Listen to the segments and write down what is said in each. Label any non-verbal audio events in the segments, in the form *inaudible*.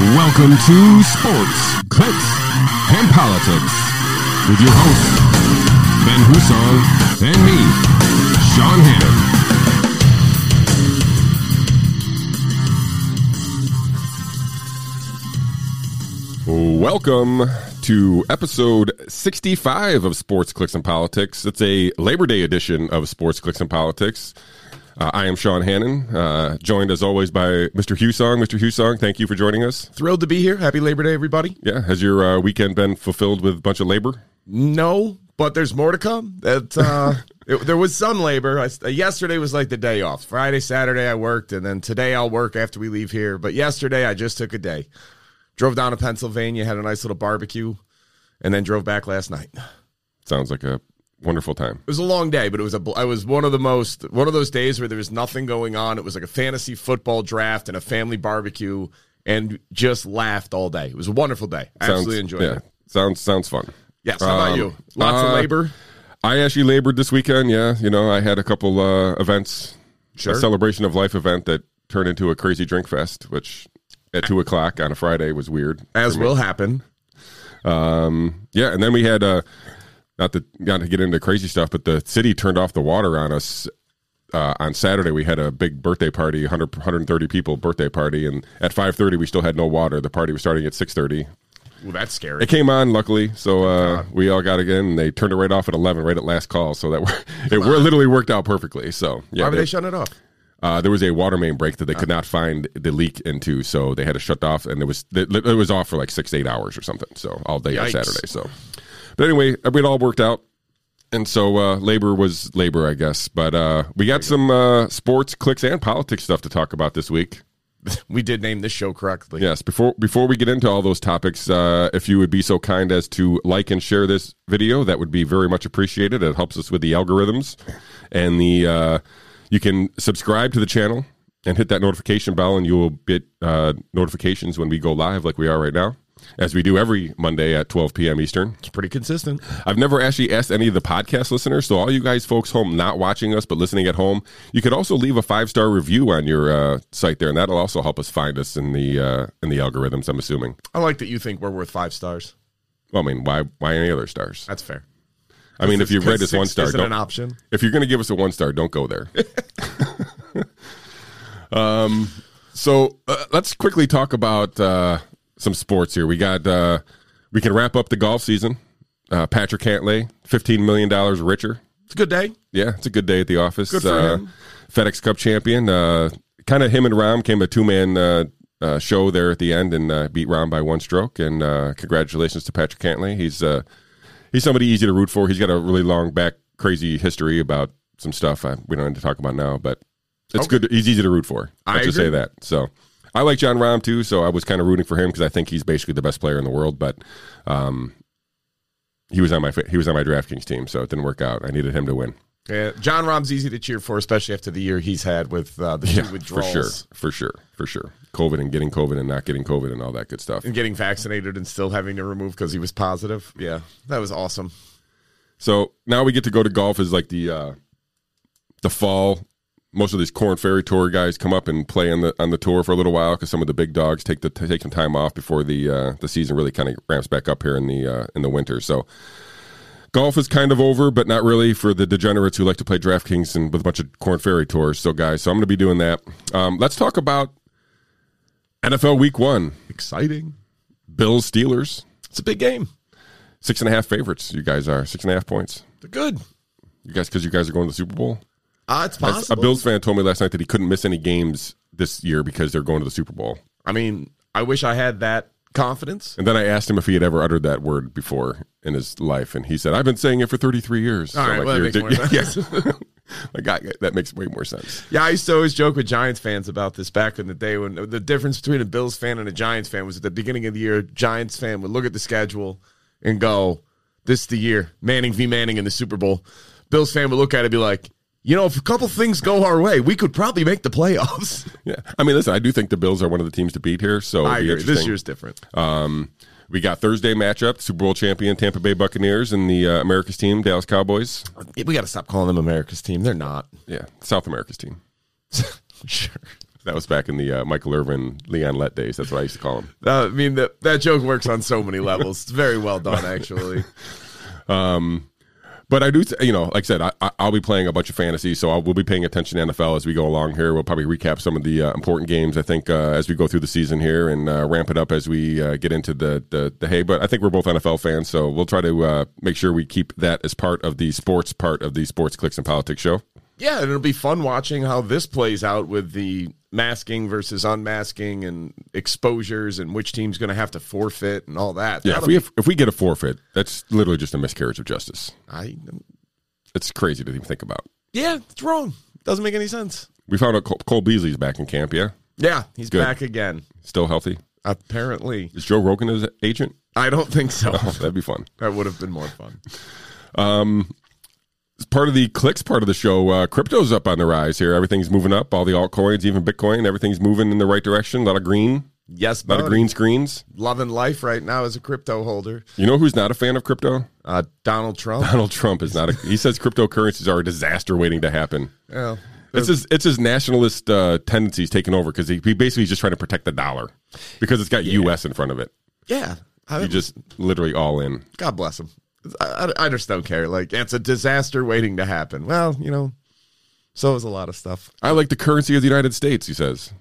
Welcome to Sports, Clicks, and Politics with your hosts, Ben Husong and me, Sean Hannon. Welcome to episode 65 of Sports Clicks and Politics. It's a Labor Day edition of Sports Clicks and Politics. Uh, I am Sean Hannon, uh, joined as always by Mr. Husong. Mr. Husong, thank you for joining us. Thrilled to be here. Happy Labor Day, everybody. Yeah, has your uh, weekend been fulfilled with a bunch of labor? No, but there's more to come. That uh, *laughs* it, there was some labor. I, uh, yesterday was like the day off. Friday, Saturday, I worked, and then today I'll work after we leave here. But yesterday, I just took a day. Drove down to Pennsylvania, had a nice little barbecue, and then drove back last night. Sounds like a wonderful time. It was a long day, but it was a. bl- I was one of the most one of those days where there was nothing going on. It was like a fantasy football draft and a family barbecue, and just laughed all day. It was a wonderful day. Sounds, Absolutely enjoyed yeah, it. Sounds sounds fun. Yes. How about Um, you? Lots uh, of labor. I actually labored this weekend. Yeah, you know, I had a couple uh, events, Sure. a celebration of life event that turned into a crazy drink fest, which at two o'clock on a Friday was weird. As will happen. Um, yeah, and then we had uh, not to not to get into crazy stuff, but the city turned off the water on us. Uh, on Saturday, we had a big birthday party, 100, 130 people birthday party, and at 5.30, we still had no water. The party was starting at 6.30. Well, that's scary. It came on, luckily, so uh, we all got it in, and they turned it right off at 11, right at last call, so that *laughs* it wor- literally worked out perfectly. So, yeah, Why were they- they shutting it off? uh, there was a water main break that they could not find the leak into, so they had to shut off, and it was it, it was off for like six eight hours or something. So all day on Saturday. So, but anyway, it all worked out, and so uh, labor was labor, I guess. But uh, we got some uh, sports, clicks, and politics stuff to talk about this week. *laughs* We did name this show correctly. Yes, before before we get into all those topics, uh, if you would be so kind as to like and share this video, that would be very much appreciated. It helps us with the algorithms, and the uh, you can subscribe to the channel and hit that notification bell, and you will get uh, notifications when we go live, like we are right now, as we do every Monday at 12 p.m. Eastern. It's pretty consistent. I've never actually asked any of the podcast listeners. So all you guys folks home not watching us but listening at home, you could also leave a five star review on your uh, site there, and that'll also help us find us in the uh, in the algorithms. I'm assuming. I like that you think we're worth five stars. Well, I mean, why why any other stars? That's fair. I mean, if you rate us one star, isn't an don't, option. if you're going to give us a one star, don't go there. *laughs* *laughs* um, so uh, let's quickly talk about uh, some sports here. We got uh, we can wrap up the golf season. Uh, Patrick Cantlay, fifteen million dollars richer. It's a good day. Yeah, it's a good day at the office. Good for uh, him. FedEx Cup champion. Uh, kind of him and Rahm came a two man uh, uh, show there at the end and uh, beat Rahm by one stroke. And uh, congratulations to Patrick Cantlay. He's uh, he's somebody easy to root for. He's got a really long back, crazy history about some stuff I, we don't need to talk about now, but it's Okay. good. He's easy to root for. I Let's just say that. So. I like Jon Rahm too, so I was kind of rooting for him because I think he's basically the best player in the world. But um, he was on my he was on my DraftKings team, so it didn't work out. I needed him to win. Yeah, Jon Rahm's easy to cheer for, especially after the year he's had with uh, the two withdrawals For sure, for sure, for sure. COVID and getting COVID and not getting COVID and all that good stuff. and getting vaccinated and still having to remove because he was positive. Yeah, that was awesome. So now we get to go to golf as like the uh, the fall. Most of these Korn Ferry Tour guys come up and play on the on the tour for a little while because some of the big dogs take the take some time off before the uh, the season really kind of ramps back up here in the uh, in the winter. So golf is kind of over, but not really for the degenerates who like to play DraftKings and with a bunch of Corn Ferry tours. So guys, so I'm going to be doing that. Um, let's talk about NFL Week One. Exciting. Bills Steelers. It's a big game. Six and a half favorites. You guys are six and a half points. They're good. You guys, because you guys are going to the Super Bowl. Uh, it's A. Bills fan told me last night that he couldn't miss any games this year because they're going to the Super Bowl. I mean, I wish I had that confidence. And then I asked him if he had ever uttered that word before in his life, and he said, "I've been saying it for 33 years." All right, well, that "You're- makes more yeah, sense. *laughs* yeah. *laughs* like, I, that makes way more sense. Yeah, I used to always joke with Giants fans about this back in the day when the difference between a Bills fan and a Giants fan was at the beginning of the year, Giants fan would look at the schedule and go, This is the year. Manning v. Manning in the Super Bowl. Bills fan would look at it and be like, you know, if a couple things go our way, we could probably make the playoffs. *laughs* Yeah, I mean, listen, I do think the Bills are one of the teams to beat here. So I agree. This year's different. Um, we got Thursday matchup: Super Bowl champion Tampa Bay Buccaneers and the uh, America's team Dallas Cowboys. We got to stop calling them America's team. They're not. Yeah, South America's team. *laughs* sure. That was back in the uh, Michael Irvin, Leon Lett days. That's what I used to call him. Uh, I mean, that that joke works on so many levels. It's very well done, actually. *laughs* But I do, you know, like I said, I, I- I'll be playing a bunch of fantasy, so I'll, we'll be paying attention to NFL as we go along here. We'll probably recap some of the uh, important games, I think, uh, as we go through the season here and uh, ramp it up as we uh, get into the, the, the hay. But I think we're both NFL fans, so we'll try to uh, make sure we keep that as part of the sports part of the Sports Clicks and Politics show. Yeah, and it'll be fun watching how this plays out with the masking versus unmasking and exposures and which team's going to have to forfeit and all that. Yeah, if we, be- have, if we get a forfeit, that's literally just a miscarriage of justice. I, It's crazy to even think about. yeah, it's wrong. Doesn't make any sense. We found out Cole, Cole Beasley's back in camp, yeah? Yeah, he's Good. back again. Still healthy. Apparently, Is Joe Rogan his agent? I don't think so. *laughs* Oh, that'd be fun. that would have been more fun. As part of the clicks part of the show, uh, crypto's up on the rise here. Everything's moving up. All the altcoins, even Bitcoin, everything's moving in the right direction. A lot of green, Yes, a lot of green screens. Loving life right now as a crypto holder. You know who's not a fan of crypto? Uh, Donald Trump. Donald Trump is not. A, he says cryptocurrencies are a disaster waiting to happen. Well, It's his it's his nationalist uh, tendencies taking over because he, he basically is just trying to protect the dollar because it's got U.S. in front of it. yeah. I, He just literally all in. God bless him. I, I, just don't care. Like it's a disaster waiting to happen. Well, you know, so is a lot of stuff. I like the currency of the United States. He says,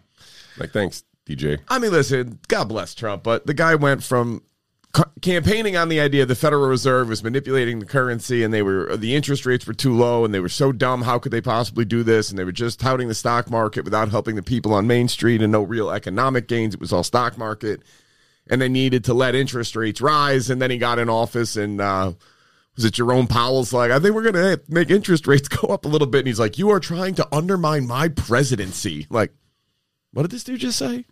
like, thanks, DJ. I mean, listen, God bless Trump, but the guy went from ca- campaigning on the idea the Federal Reserve was manipulating the currency and they were the interest rates were too low and they were so dumb. How could they possibly do this? And they were just touting the stock market without helping the people on Main Street and no real economic gains. It was all stock market, and they needed to let interest rates rise. And then he got in office and. uh was it Jerome Powell's like, I think we're going to make interest rates *laughs* go up a little bit. And he's like, You are trying to undermine my presidency. Like, what did this dude just say?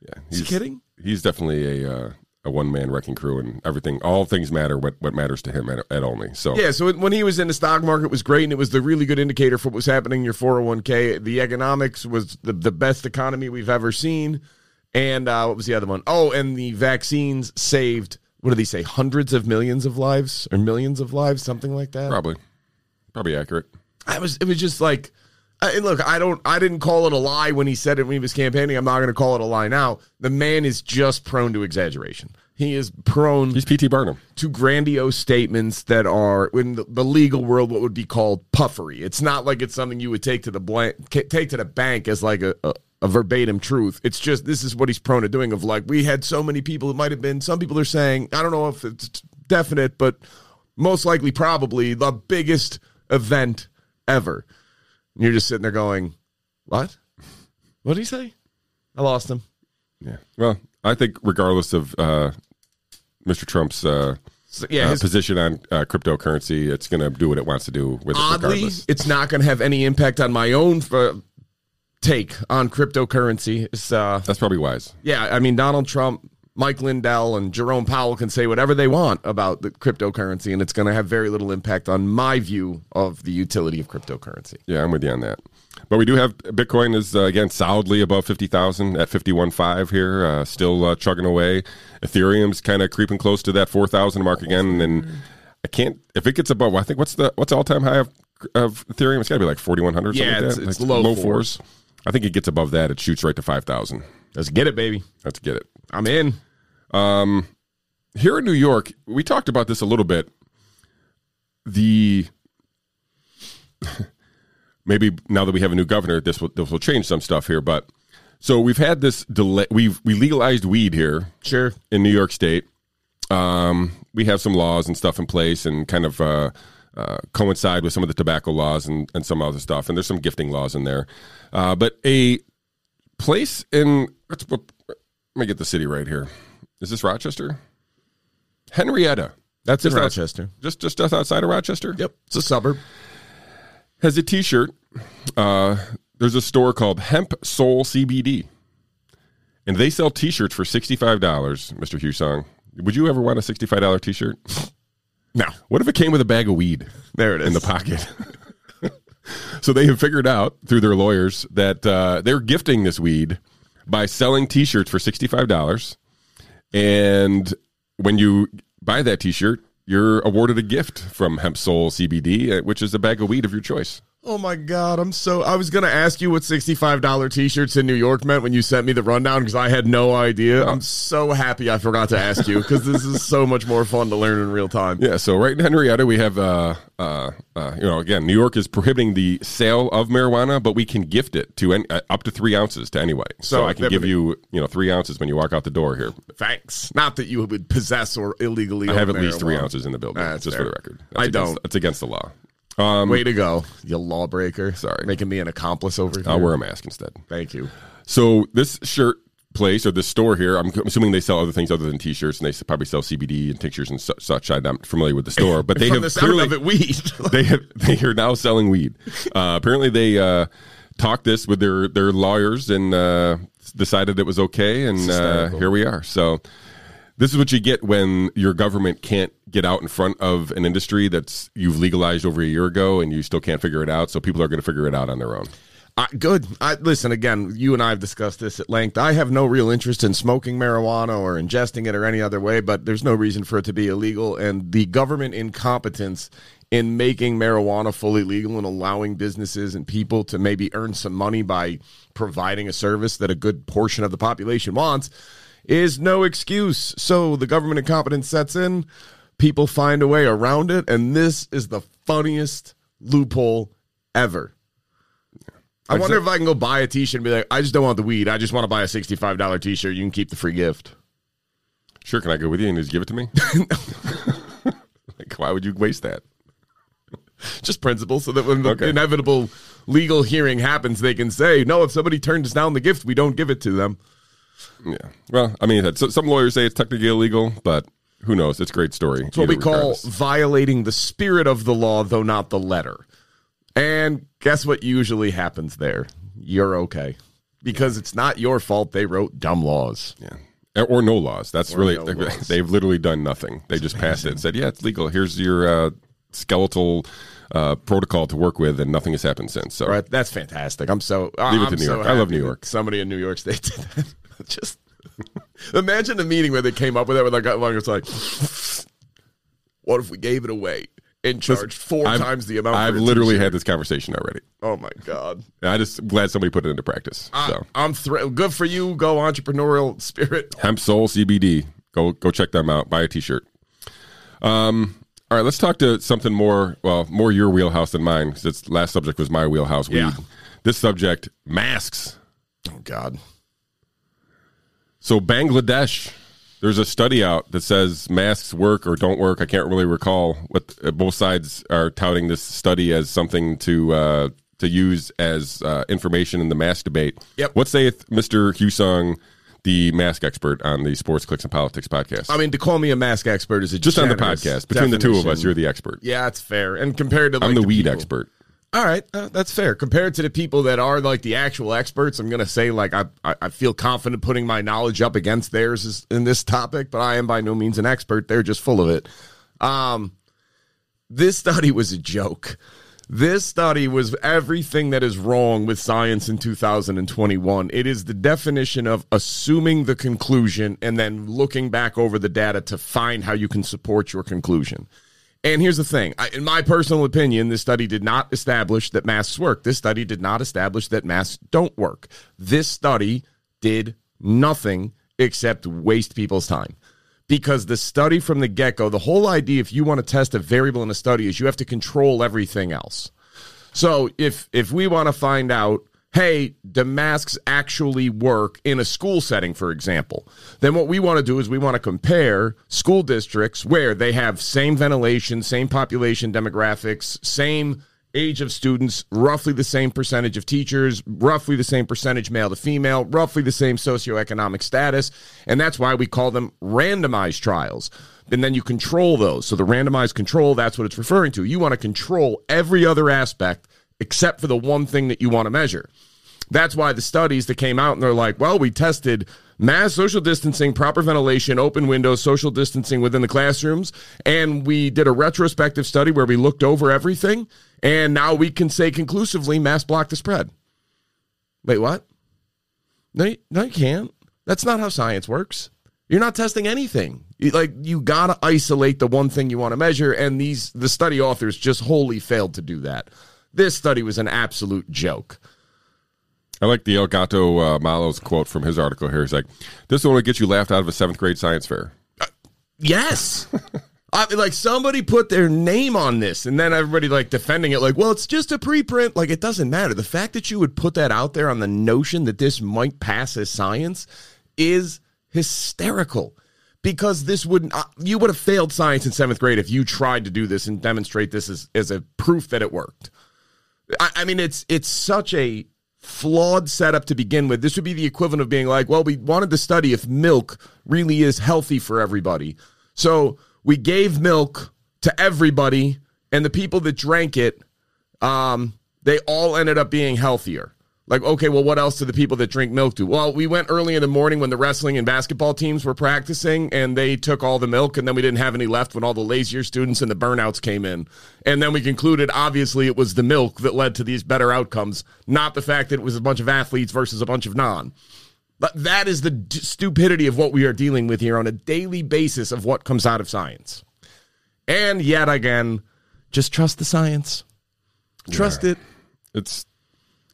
Yeah, Is he kidding? He's definitely a uh, a one man wrecking crew, and everything. All things matter. What what matters to him at, at only. So Yeah, so when he was in the stock market it was great and it was the really good indicator for what was happening in your 401k. The economics was the, the best economy we've ever seen. And uh, what was the other one? Oh, and the vaccines saved, what do they say, hundreds of millions of lives or millions of lives, something like that? probably probably accurate. I was it was just like and look, I don't I didn't call it a lie when he said it when he was campaigning. I'm not going to call it a lie now. The man is just prone to exaggeration. He is prone He's P.T. Barnum. to grandiose statements that are in the, the legal world what would be called puffery. It's not like it's something you would take to the blank, take to the bank as like a, a, a verbatim truth. It's just this is what he's prone to doing. Of like we had so many people. It might have been some people are saying I don't know if it's definite, but most likely probably the biggest event ever. And you're just sitting there going, what? What did he say? I lost him. Yeah. Well, I think regardless of uh, Mr. Trump's uh, So, yeah, uh, his, position on uh, cryptocurrency, it's going to do what it wants to do with it regardless. it's not going to have any impact on my own uh, take on cryptocurrency. It's, uh, That's probably wise. yeah, I mean, Donald Trump, Mike Lindell, and Jerome Powell can say whatever they want about the cryptocurrency, and it's going to have very little impact on my view of the utility of cryptocurrency. Yeah, I'm with you on that. But we do have Bitcoin is uh, again solidly above fifty thousand at fifty one five here, uh, still uh, chugging away. Ethereum's kind of creeping close to that four thousand mark again, and then I can't if it gets above. I think what's the what's all time high of, of Ethereum? It's got to be like forty one hundred. Yeah, like it's- that. it's Like low fours. I think it gets above that, it shoots right to five thousand. Let's get it, baby. Let's get it. I'm in. here in New York, we talked about this a little bit. The *laughs* maybe now that we have a new governor, this will this will change some stuff here. But so we've had this delay. We've we legalized weed here Sure. in New York State. Um, we have some laws and stuff in place, and kind of uh, uh, coincide with some of the tobacco laws and, and some other stuff. And there's some gifting laws in there. Uh, but a place in let's let me get the city right here. Is this Rochester? Henrietta. That's in Just out- Rochester. Just just outside of Rochester. Yep. It's a suburb. Has a T-shirt. Uh, there's a store called Hemp Soul CBD, and they sell T-shirts for sixty five dollars. Mister Husong, would you ever want a sixty five dollar T-shirt? What if it came with a bag of weed There it is. in the pocket? *laughs* so they have figured out through their lawyers that uh, they're gifting this weed by selling T-shirts for sixty five dollars, and when you buy that T-shirt, you're awarded a gift from Hemp Soul CBD, uh, which is a bag of weed of your choice. Oh my god, I'm so I was gonna ask you what $65 t-shirts in New York meant when you sent me the rundown because I had no idea. I'm so happy I forgot to ask you because this is so much more fun to learn in real time. Yeah, so right in Henrietta, we have, uh, uh, uh, you know, again, New York is prohibiting the sale of marijuana, but we can gift it to any, uh, up to three ounces to anybody. So, So I can give you, you know, three ounces when you walk out the door here. Thanks. Not that you would possess or illegally I have at least three ounces in the building, That's just fair. for the record. I against- don't. It's against the law. Um, Way to go, you lawbreaker. Sorry. Making me an accomplice over here. I'll wear a mask instead. Thank you. So this shirt place or this store here, I'm assuming they sell other things other than T-shirts, and they probably sell CBD and tinctures and su- such. I'm not familiar with the store, but they have the clearly of it, weed. *laughs* *laughs* they have, they are now selling weed. Uh, apparently, they uh, talked this with their their lawyers and uh, decided it was okay, and uh, here we are. So. This is what you get when your government can't get out in front of an industry that's you've legalized over a year ago and you still can't figure it out. So people are going to figure it out on their own. Uh, good. I, listen, again, you and I have discussed this at length. I have no real interest in smoking marijuana or ingesting it or any other way, but there's no reason for it to be illegal. And the government incompetence in making marijuana fully legal and allowing businesses and people to maybe earn some money by providing a service that a good portion of the population wants is no excuse. So the government incompetence sets in, people find a way around it, and this is the funniest loophole ever. I wonder if I can go buy a t-shirt and be like, I just don't want the weed. I just want to buy a $65 t-shirt. You can keep the free gift. Sure, can I go with you and just give it to me? *laughs* like, why would you waste that? Just principle so that when the Okay. inevitable legal hearing happens, they can say, no, if somebody turns down the gift, we don't give it to them. Yeah. Well, I mean, so- some lawyers say it's technically illegal, but who knows? It's a great story. It's what we call violating the spirit of the law, though not the letter. And guess what usually happens there? You're okay. Because it's not your fault they wrote dumb laws. yeah. Or no laws. That's really no *laughs* laws. they've literally done nothing. They just passed it and said, "Yeah, it's legal. Here's your uh, skeletal uh, protocol to work with," and nothing has happened since. So Right, that's fantastic. I'm so Leave it I'm to New so York. I love New York. Somebody in New York State *laughs* did that. *laughs* Just imagine the meeting where they came up with it. Where like, was like, "What if we gave it away and charged 4 I've- times the amount?" I've literally t-shirt?" had this conversation already. Oh my god! I just glad somebody put it into practice. so I, am thrilled. Good for you. Go entrepreneurial spirit. Hemp Soul CBD. Go go check them out. Buy a T-shirt. Um. All right, let's talk to something more. Well, more your wheelhouse than mine. Its last subject was my wheelhouse. Weed. Yeah. This subject, masks. Oh god! So Bangladesh, there's a study out that says masks work or don't work. I can't really recall what uh, both sides are touting this study as something to uh, to use as uh, information in the mask debate. Yep. What saith Mr. Husong, the mask expert on the Sports Clicks and Politics podcast? I mean, to call me a mask expert is a Just on the podcast. Between the two of us, you're the expert. yeah, it's fair. And compared to like I'm the weed people- expert. All right, uh, that's fair. Compared to the people that are like the actual experts, I'm gonna say like I I, I feel confident putting my knowledge up against theirs in this topic, but I am by no means an expert. They're just full of it. Um, this study was a joke. This study was everything that is wrong with science in 2021. It is the definition of assuming the conclusion and then looking back over the data to find how you can support your conclusion. And here's the thing I, in my personal opinion, this study did not establish that masks work. This study did not establish that masks don't work. This study did nothing except waste people's time. Because the study from the get go, the whole idea, if you want to test a variable in a study, is you have to control everything else. So if if we want to find out, hey, do masks actually work in a school setting, for example, then what we want to do is we want to compare school districts where they have same ventilation, same population demographics, same age of students, roughly the same percentage of teachers, roughly the same percentage male to female, roughly the same socioeconomic status, and that's why we call them randomized trials. And then you control those. So the randomized control, that's what it's referring to. You want to control every other aspect except for the one thing that you want to measure. That's why the studies that came out and they're like, well, we tested mass social distancing, proper ventilation, open windows, social distancing within the classrooms, and we did a retrospective study where we looked over everything, and now we can say conclusively mass block the spread. Wait, what? No, you, no, you can't. That's not how science works. You're not testing anything. You- Like you gotta isolate the one thing you want to measure, and these the study authors just wholly failed to do that. This study was an absolute joke. I like the El Gato uh, Malo's quote from his article here. He's like, "This will only get you laughed out of a seventh grade science fair." Yes. *laughs* I mean, like somebody put their name on this, and then everybody like defending it, like, well, it's just a preprint. Like, it doesn't matter. The fact that you would put that out there on the notion that this might pass as science is hysterical. Because this would uh, you would have failed science in seventh grade if you tried to do this and demonstrate this as, as a proof that it worked. I, I mean, it's it's such a flawed setup to begin with. This would be the equivalent of being like, well, we wanted to study if milk really is healthy for everybody. So we gave milk to everybody, and the people that drank it, um, they all ended up being healthier. Like, okay, well, what else do the people that drink milk do? Well, we went early in the morning when the wrestling and basketball teams were practicing, and they took all the milk, and then we didn't have any left when all the lazier students and the burnouts came in. And then we concluded, obviously, it was the milk that led to these better outcomes, not the fact that it was a bunch of athletes versus a bunch of non. But that is the d- stupidity of what we are dealing with here on a daily basis of what comes out of science. And yet again, just trust the science. Trust it. It's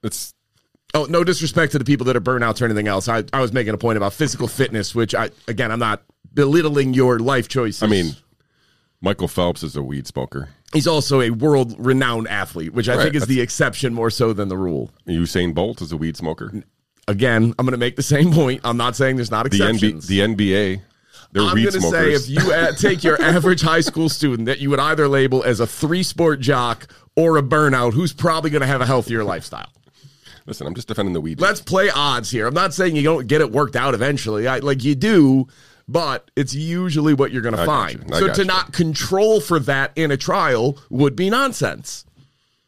it's Oh, no disrespect to the people that are burnouts or anything else. I, I was making a point about physical fitness, which I again I'm not belittling your life choices. I mean, Michael Phelps is a weed smoker. he's also a world renowned athlete, which I Right, think is the exception more so than the rule. Usain Bolt is a weed smoker. Again, I'm going to make the same point. I'm not saying there's not The NB, exceptions. the NBA, they're I'm weed going to say if you uh, take your *laughs* average high school student that you would either label as a three sport jock or a burnout, who's probably going to have a healthier lifestyle. Listen, I'm just defending the weed. Let's play odds here. I'm not saying you don't get it worked out eventually. I, like you do, but it's usually what you're going to find. So to you. not control for that in a trial would be nonsense.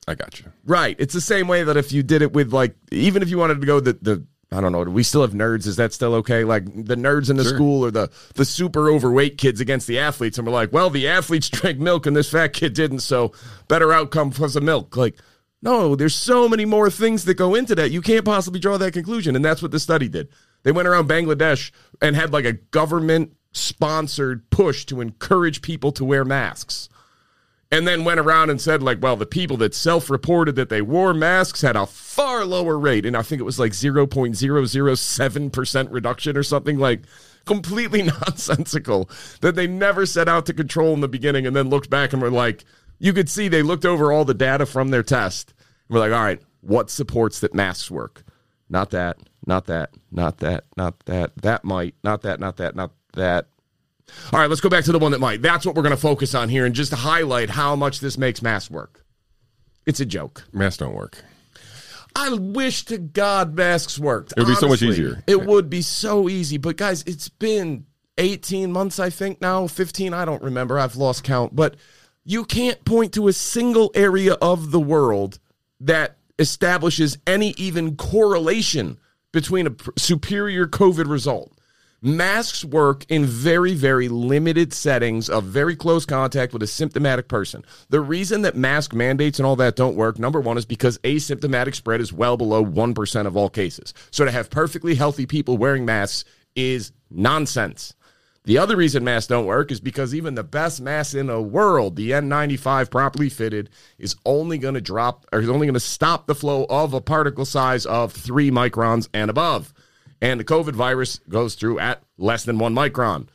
I got you. Right. It's the same way that if you did it with like, even if you wanted to go the the I don't know. Do we still have nerds? Is that still okay? Like the nerds in the Sure. school or the the super overweight kids against the athletes, and we're like, well, the athletes *laughs* drank milk and this fat kid didn't, so better outcome because the milk. Like, no, there's so many more things that go into that. You can't possibly draw that conclusion, and that's what the study did. They went around Bangladesh and had like a government sponsored push to encourage people to wear masks and then went around and said like well the people that self-reported that they wore masks had a far lower rate and i think it was like 0.007% reduction or something like completely *laughs* nonsensical that they never set out to control in the beginning and then looked back and were like you could see they looked over all the data from their test were like all right what supports that masks work not that not that not that not that that might not that not that not that all right, let's go back to the one that might. That's what we're going to focus on here and just to highlight how much this makes masks work. It's a joke. Masks don't work. I wish to God masks worked. It would be so much easier. It would be so easy. But guys, it's been 18 months, I think now, 15, I don't remember. I've lost count. But you can't point to a single area of the world that establishes any even correlation between a superior COVID result. Masks work in very, very limited settings of very close contact with a symptomatic person. The reason that mask mandates and all that don't work, number one, is because asymptomatic spread is well below 1% of all cases. So to have perfectly healthy people wearing masks is nonsense. The other reason masks don't work is because even the best mask in the world, the N95 properly fitted, is only going to drop or is only going to stop the flow of a particle size of three microns and above. And the COVID virus goes through at less than one micron.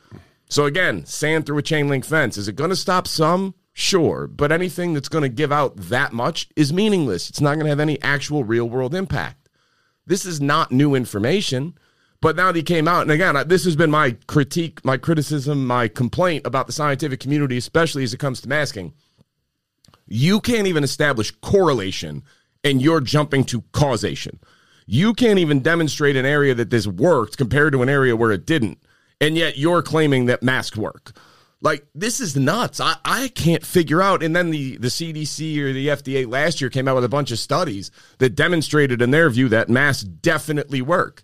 So again, sand through a chain link fence. Is it going to stop some? Sure. But anything that's going to give out that much is meaningless. It's not going to have any actual real world impact. This is not new information. But now that he came out, and again, I- this has been my critique, my criticism, my complaint about the scientific community, especially as it comes to masking. You can't even establish correlation, and you're jumping to causation. You can't even demonstrate an area that this worked compared to an area where it didn't, and yet you're claiming that masks work. Like this is nuts. I, I can't figure out. And then the the CDC or the FDA last year came out with a bunch of studies that demonstrated, in their view, that masks definitely work.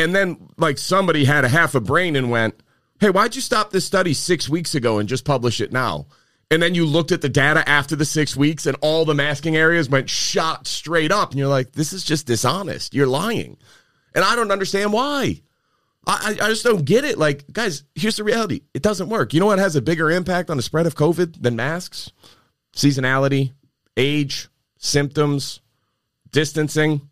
And then, like, somebody had a half a brain and went, Hey, why'd you stop this study six weeks ago and just publish it now? And then you looked at the data after the six weeks and all the masking areas went shot straight up. And you're like, This is just dishonest. You're lying. And I don't understand why. I, I just don't get it. Like, guys, here's the reality it doesn't work. You know what has a bigger impact on the spread of COVID than masks? Seasonality, age, symptoms, distancing,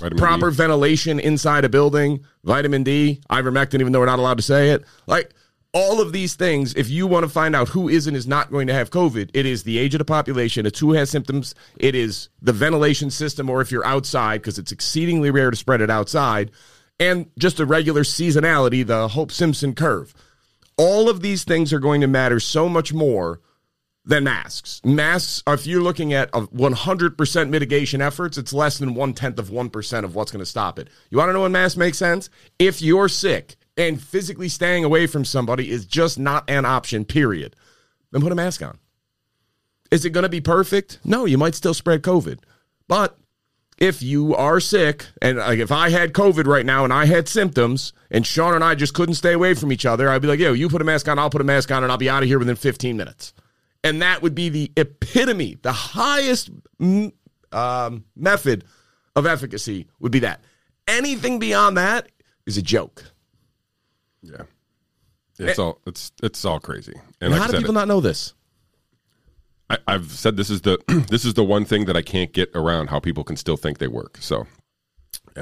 Vitamin D. proper ventilation inside a building, vitamin D, ivermectin, even though we're not allowed to say it. Like all of these things, if you want to find out who is and is not going to have COVID, it is the age of the population, it's who has symptoms, it is the ventilation system, or if you're outside, because it's exceedingly rare to spread it outside, and just a regular seasonality, the Hope Simpson curve. All of these things are going to matter so much more than masks. Masks, if you're looking at a 100% mitigation efforts, it's less than one tenth of 1% of what's going to stop it. You want to know when masks make sense? If you're sick and physically staying away from somebody is just not an option, period, then put a mask on. Is it going to be perfect? No, you might still spread COVID. But if you are sick, and like if I had COVID right now and I had symptoms, and Sean and I just couldn't stay away from each other, I'd be like, yo, you put a mask on, I'll put a mask on, and I'll be out of here within 15 minutes. And that would be the epitome, the highest mm, um, method of efficacy would be that. Anything beyond that is a joke. Yeah. It's all it's it's all crazy. And like how do said, people not know this? I, I've said this is the *clears throat* this is the one thing that I can't get around how people can still think they work. So,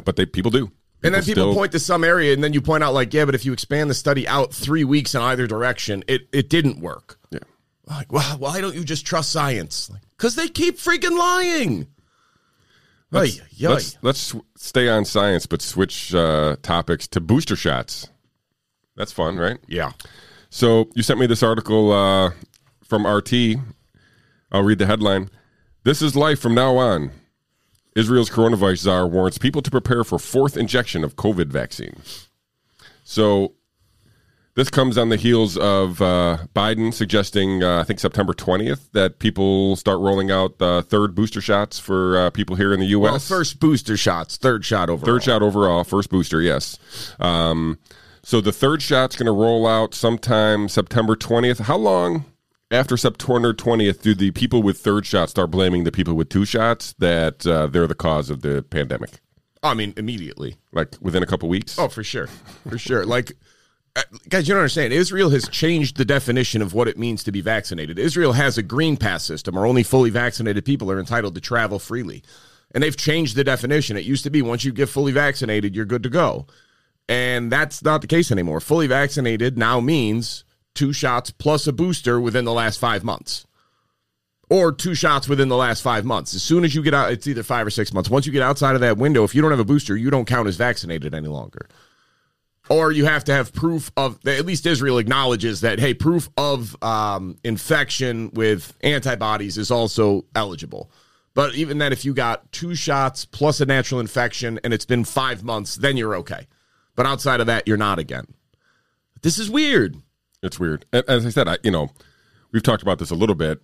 but they people do. And then people still- point to some area, and then you point out, like, yeah, but if you expand the study out three weeks in either direction, it, it didn't work. Yeah. Like, well, why don't you just trust science? Because they keep freaking lying. Let's, let's, let's stay on science, but switch uh, topics to booster shots. That's fun, right? Yeah. So you sent me this article uh, from RT. I'll read the headline. This is life from now on. Israel's coronavirus czar warns people to prepare for fourth injection of COVID vaccine. So this comes on the heels of uh, Biden suggesting, uh, I think September 20th, that people start rolling out uh, third booster shots for uh, people here in the U.S. Well, first booster shots, third shot overall. Third shot overall, first booster, yes. Um, so the third shot's going to roll out sometime September 20th. How long after September 20th do the people with third shots start blaming the people with two shots that uh, they're the cause of the pandemic? I mean, immediately. Like within a couple weeks? Oh, for sure. For sure. Like, Uh, guys, you don't understand. Israel has changed the definition of what it means to be vaccinated. Israel has a green pass system where only fully vaccinated people are entitled to travel freely. And they've changed the definition. It used to be once you get fully vaccinated, you're good to go. And that's not the case anymore. Fully vaccinated now means two shots plus a booster within the last five months. Or two shots within the last five months. As soon as you get out, it's either five or six months. Once you get outside of that window, if you don't have a booster, you don't count as vaccinated any longer or you have to have proof of at least Israel acknowledges that hey proof of um, infection with antibodies is also eligible but even then if you got two shots plus a natural infection and it's been five months then you're okay but outside of that you're not again this is weird It's weird. As I said, I you know, we've talked about this a little bit.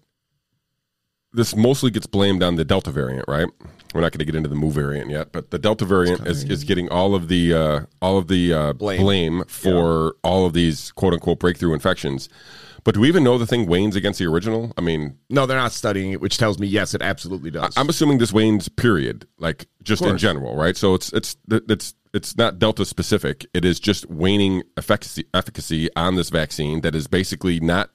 This mostly gets blamed on the Delta variant, right? We're not going to get into the Mu variant yet, but the Delta variant is, is getting all of the uh, all of the uh, Blame. blame, for all of these quote unquote breakthrough infections. But do we even know the thing wanes against the original? I mean, no they're not studying it which tells me yes it absolutely does I'm assuming this wanes period, like just in general, right? So it's it's it's it's not Delta specific. It is just waning efficacy efficacy on this vaccine that is basically not.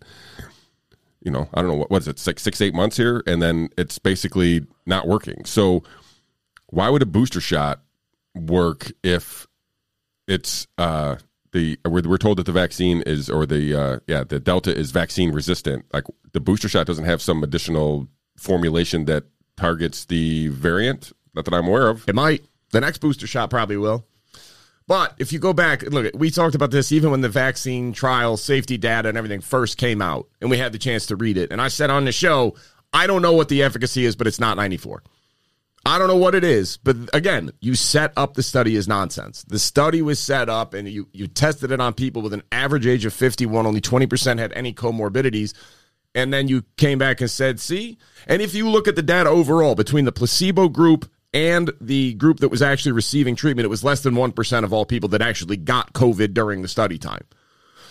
You know, I don't know what what is it, six six eight months here, and then it's basically not working. So, why would a booster shot work if it's uh the we're, we're told that the vaccine is or the uh yeah the delta is vaccine resistant like the booster shot doesn't have some additional formulation that targets the variant not that i'm aware of It might. The next booster shot probably will. But if you go back, look, we talked about this even when the vaccine trial safety data and everything first came out, and we had the chance to read it. And I said on the show, I don't know what the efficacy is, but it's not 94. I don't know what it is, but again, you set up the study as nonsense. The study was set up and you, you tested it on people with an average age of 51. Only 20% had any comorbidities. And then you came back and said, see? And if you look at the data overall between the placebo group and the group that was actually receiving treatment, it was less than 1% of all people that actually got COVID during the study time.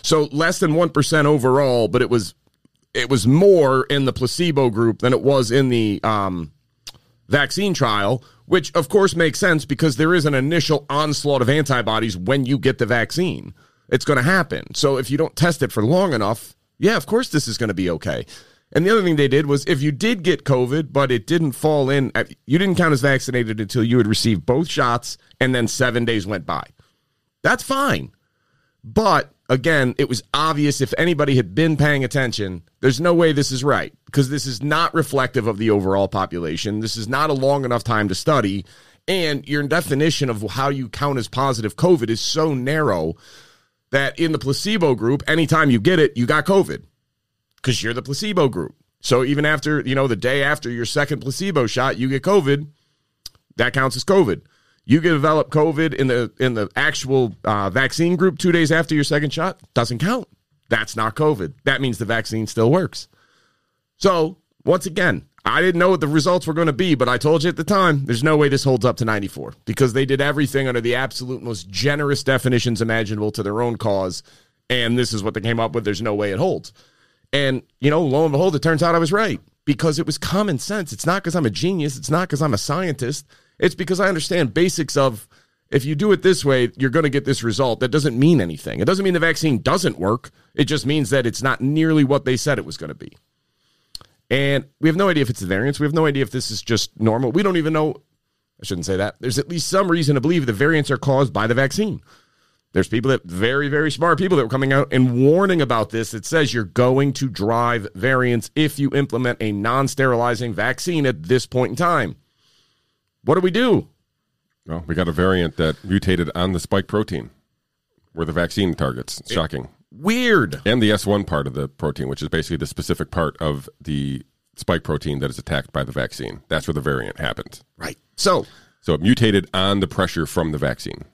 So less than 1% overall, but it was it was more in the placebo group than it was in the um, vaccine trial, which of course makes sense because there is an initial onslaught of antibodies when you get the vaccine. It's going to happen. So if you don't test it for long enough, yeah, of course this is going to be okay. And the other thing they did was if you did get COVID, but it didn't fall in, uh, you didn't count as vaccinated until you had received both shots and then seven days went by. That's fine. But again, it was obvious if anybody had been paying attention, there's no way this is right because this is not reflective of the overall population. This is not a long enough time to study. And your definition of how you count as positive COVID is so narrow that in the placebo group, anytime you get it, you got COVID because you're the placebo group. So even after, you know, the day after your second placebo shot, you get COVID, that counts as COVID. You get develop COVID in the in the actual uh, vaccine group two days after your second shot, doesn't count. That's not COVID. That means the vaccine still works. So once again, I didn't know what the results were going to be, but I told you at the time, there's no way this holds up to 94 because they did everything under the absolute most generous definitions imaginable to their own cause. And this is what they came up with. There's no way it holds. And, you know, lo and behold, it turns out I was right because it was common sense. It's not because I'm a genius. It's not because I'm a scientist. It's because I understand basics of if you do it this way, you're going to get this result. That doesn't mean anything. It doesn't mean the vaccine doesn't work. It just means that it's not nearly what they said it was going to be. And we have no idea if it's the variants. We have no idea if this is just normal. We don't even know. I shouldn't say that. There's at least some reason to believe the variants are caused by the vaccine. There's people that very, very smart people that were coming out and warning about this. It says you're going to drive variants if you implement a non sterilizing vaccine at this point in time. What do we do? Well, we got a variant that mutated on the spike protein where the vaccine targets. It's shocking. Weird. And the S1 part of the protein, which is basically the specific part of the spike protein that is attacked by the vaccine. That's where the variant happened. Right. So, So it mutated on the pressure from the vaccine.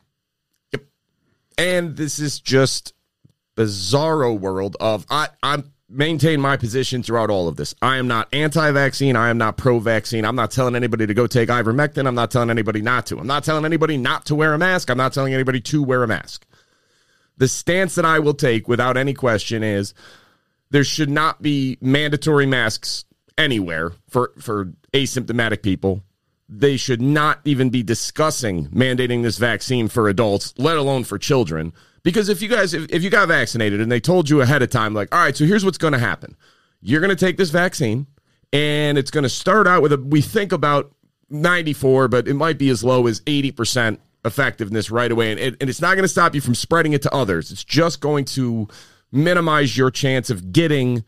And this is just bizarro world of I I'm maintain my position throughout all of this. I am not anti-vaccine. I am not pro-vaccine. I'm not telling anybody to go take ivermectin. I'm not telling anybody not to. I'm not telling anybody not to wear a mask. I'm not telling anybody to wear a mask. The stance that I will take without any question is there should not be mandatory masks anywhere for for asymptomatic people. They should not even be discussing mandating this vaccine for adults, let alone for children. Because if you guys, if, if you got vaccinated and they told you ahead of time, like, all right, so here's what's going to happen you're going to take this vaccine and it's going to start out with a, we think about 94, but it might be as low as 80% effectiveness right away. And, it, and it's not going to stop you from spreading it to others. It's just going to minimize your chance of getting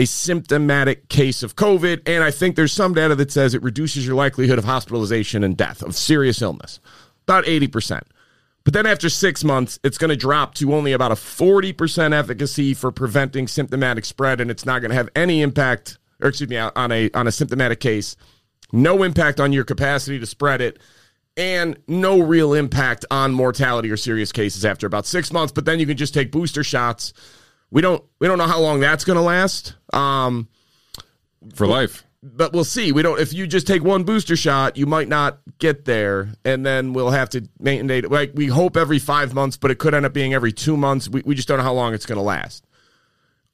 a symptomatic case of COVID. And I think there's some data that says it reduces your likelihood of hospitalization and death, of serious illness, about 80%. But then after six months, it's going to drop to only about a 40% efficacy for preventing symptomatic spread, and it's not going to have any impact, or excuse me, on a on a symptomatic case, no impact on your capacity to spread it, and no real impact on mortality or serious cases after about six months. But then you can just take booster shots. We don't we don't know how long that's going to last. Um, For life. but we'll see. We don't. If you just take one booster shot, you might not get there, and then we'll have to maintain. It like we hope every five months, but it could end up being every two months. We we just don't know how long it's going to last.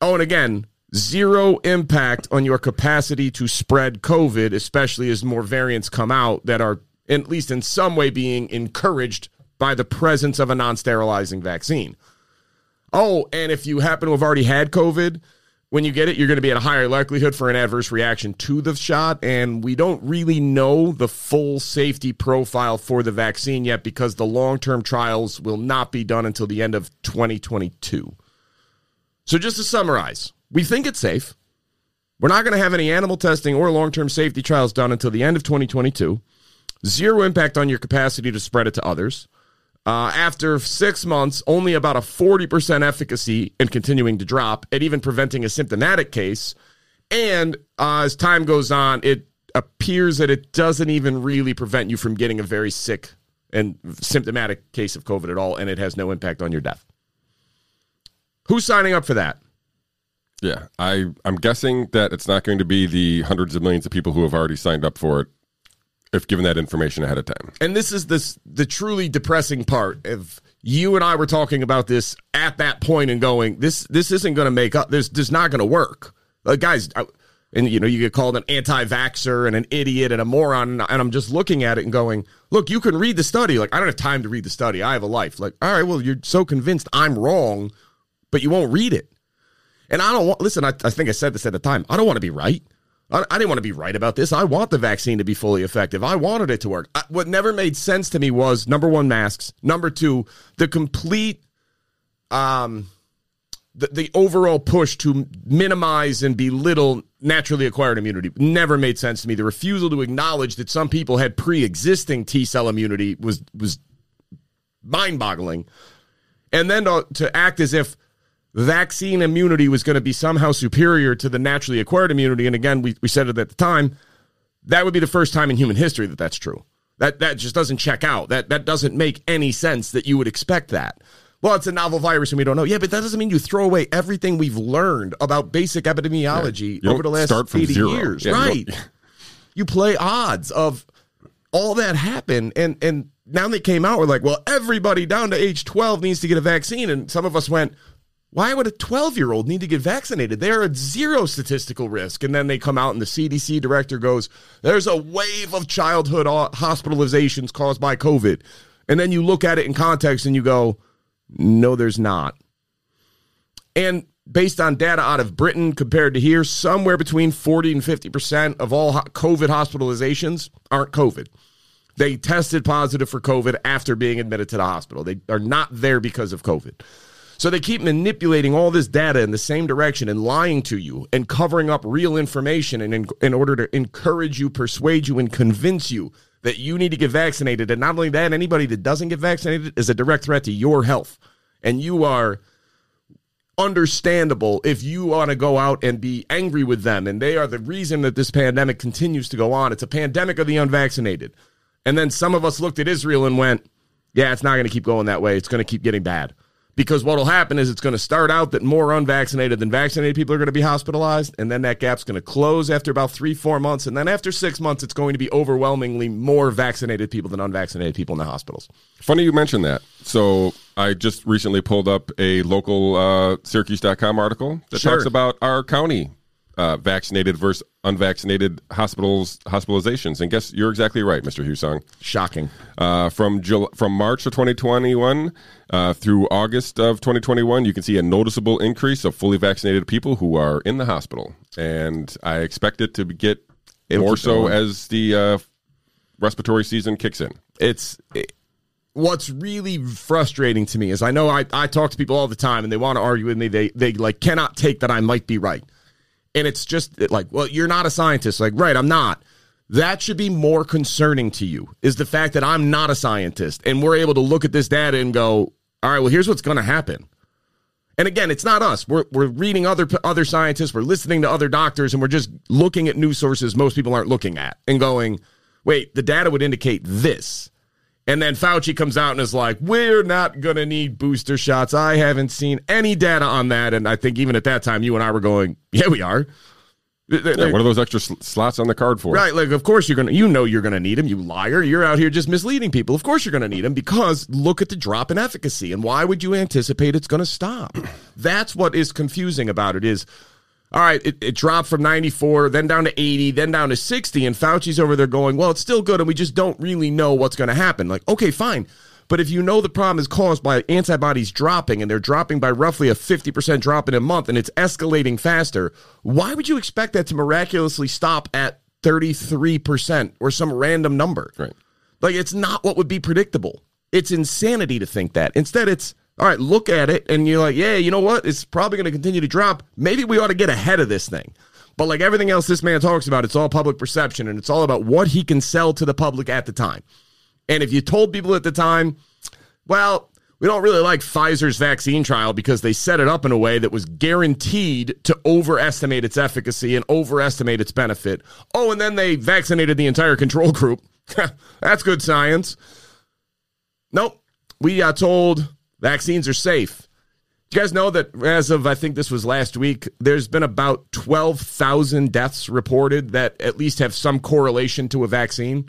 Oh, and again, zero impact on your capacity to spread COVID, especially as more variants come out that are at least in some way being encouraged by the presence of a non-sterilizing vaccine. Oh, and if you happen to have already had COVID, when you get it, you're going to be at a higher likelihood for an adverse reaction to the shot. And we don't really know the full safety profile for the vaccine yet because the long term trials will not be done until the end of 2022. So, just to summarize, we think it's safe. We're not going to have any animal testing or long term safety trials done until the end of 2022. Zero impact on your capacity to spread it to others. Uh, after six months, only about a 40% efficacy and continuing to drop at even preventing a symptomatic case. And uh, as time goes on, it appears that it doesn't even really prevent you from getting a very sick and symptomatic case of COVID at all, and it has no impact on your death. Who's signing up for that? Yeah. I, I'm guessing that it's not going to be the hundreds of millions of people who have already signed up for it if given that information ahead of time. and this is this the truly depressing part if you and I were talking about this at that point and going this this isn't going to make up this this is not going to work like guys I, and you know you get called an anti-vaxer and an idiot and a moron and I'm just looking at it and going look you can read the study like I don't have time to read the study I have a life like all right well you're so convinced I'm wrong but you won't read it And I don't want, listen, I, I think I said this at the time. I don't want to be right. I, I didn't want to be right about this. I want the vaccine to be fully effective. I wanted it to work. I, what never made sense to me was number one, masks. Number two, the complete, um, the, the overall push to minimize and belittle naturally acquired immunity never made sense to me. The refusal to acknowledge that some people had pre-existing T cell immunity was was mind-boggling, and then to, to act as if vaccine immunity was going to be somehow superior to the naturally acquired immunity. And again, we, we said it at the time. That would be the first time in human history that that's true. That that just doesn't check out. That that doesn't make any sense that you would expect that. Well, it's a novel virus and we don't know. Yeah, but that doesn't mean you throw away everything we've learned about basic epidemiology You over the last start from 80 zero. years. Yeah, right. don't- You play odds of all that happened and and now they came out we're like, well, everybody down to age 12 needs to get a vaccine and some of us went, why would a 12 year old need to get vaccinated? They're at zero statistical risk. And then they come out, and the CDC director goes, There's a wave of childhood hospitalizations caused by COVID. And then you look at it in context and you go, No, there's not. And based on data out of Britain compared to here, somewhere between 40 and 50% of all COVID hospitalizations aren't COVID. They tested positive for COVID after being admitted to the hospital. They are not there because of COVID. So they keep manipulating all this data in the same direction and lying to you and covering up real information and in, in order to encourage you, persuade you, and convince you that you need to get vaccinated. And not only that, anybody that doesn't get vaccinated is a direct threat to your health. And you are understandable if you want to go out and be angry with them. And they are the reason that this pandemic continues to go on. It's a pandemic of the unvaccinated. And then some of us looked at Israel and went, yeah, it's not going to keep going that way. It's going to keep getting bad. Because what will happen is it's going to start out that more unvaccinated than vaccinated people are going to be hospitalized. And then that gap's going to close after about three, four months. And then after six months, it's going to be overwhelmingly more vaccinated people than unvaccinated people in the hospitals. Funny you mentioned that. So I just recently pulled up a local uh, Syracuse.com article that Sure. talks about our county uh, vaccinated versus unvaccinated hospitals hospitalizations. And guess you're exactly right, Mr. Husong. Shocking. Uh, from Jul- from March of 2021 uh, through August of 2021, you can see a noticeable increase of fully vaccinated people who are in the hospital, and I expect it to get It'll more so going. as the uh, respiratory season kicks in. it's it, what's really frustrating to me is I know I, I talk to people all the time and they want to argue with me. They they like cannot take that I might be right. And it's just like, well, you're not a scientist. Like, right, I'm not. That should be more concerning to you is the fact that I'm not a scientist and we're able to look at this data and go, all right, well, here's what's going to happen. And again, it's not us. We're, we're reading other other scientists, we're listening to other doctors, and we're just looking at news sources most people aren't looking at and going, wait, the data would indicate this. And then Fauci comes out and is like, we're not going to need booster shots. I haven't seen any data on that. And I think even at that time, you and I were going, yeah, we are. Yeah, what are those extra sl- slots on the card for? Right, like of course you're gonna, you know you're gonna need them. You liar! You're out here just misleading people. Of course you're gonna need them because look at the drop in efficacy, and why would you anticipate it's gonna stop? *clears throat* That's what is confusing about it. Is all right, it, it dropped from 94, then down to 80, then down to 60, and Fauci's over there going, well, it's still good, and we just don't really know what's gonna happen. Like, okay, fine. But if you know the problem is caused by antibodies dropping and they're dropping by roughly a 50% drop in a month and it's escalating faster, why would you expect that to miraculously stop at 33% or some random number? Right. Like it's not what would be predictable. It's insanity to think that. Instead, it's all right, look at it and you're like, yeah, you know what? It's probably going to continue to drop. Maybe we ought to get ahead of this thing. But like everything else this man talks about, it's all public perception and it's all about what he can sell to the public at the time. And if you told people at the time, well, we don't really like Pfizer's vaccine trial because they set it up in a way that was guaranteed to overestimate its efficacy and overestimate its benefit. Oh, and then they vaccinated the entire control group. *laughs* That's good science. Nope. We got told vaccines are safe. Do you guys know that as of, I think this was last week, there's been about 12,000 deaths reported that at least have some correlation to a vaccine?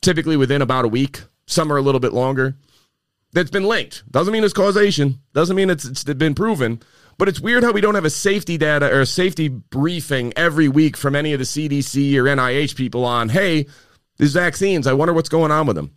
Typically within about a week. Some are a little bit longer that's been linked. Doesn't mean it's causation. Doesn't mean it's, it's been proven. But it's weird how we don't have a safety data or a safety briefing every week from any of the CDC or NIH people on, hey, these vaccines, I wonder what's going on with them.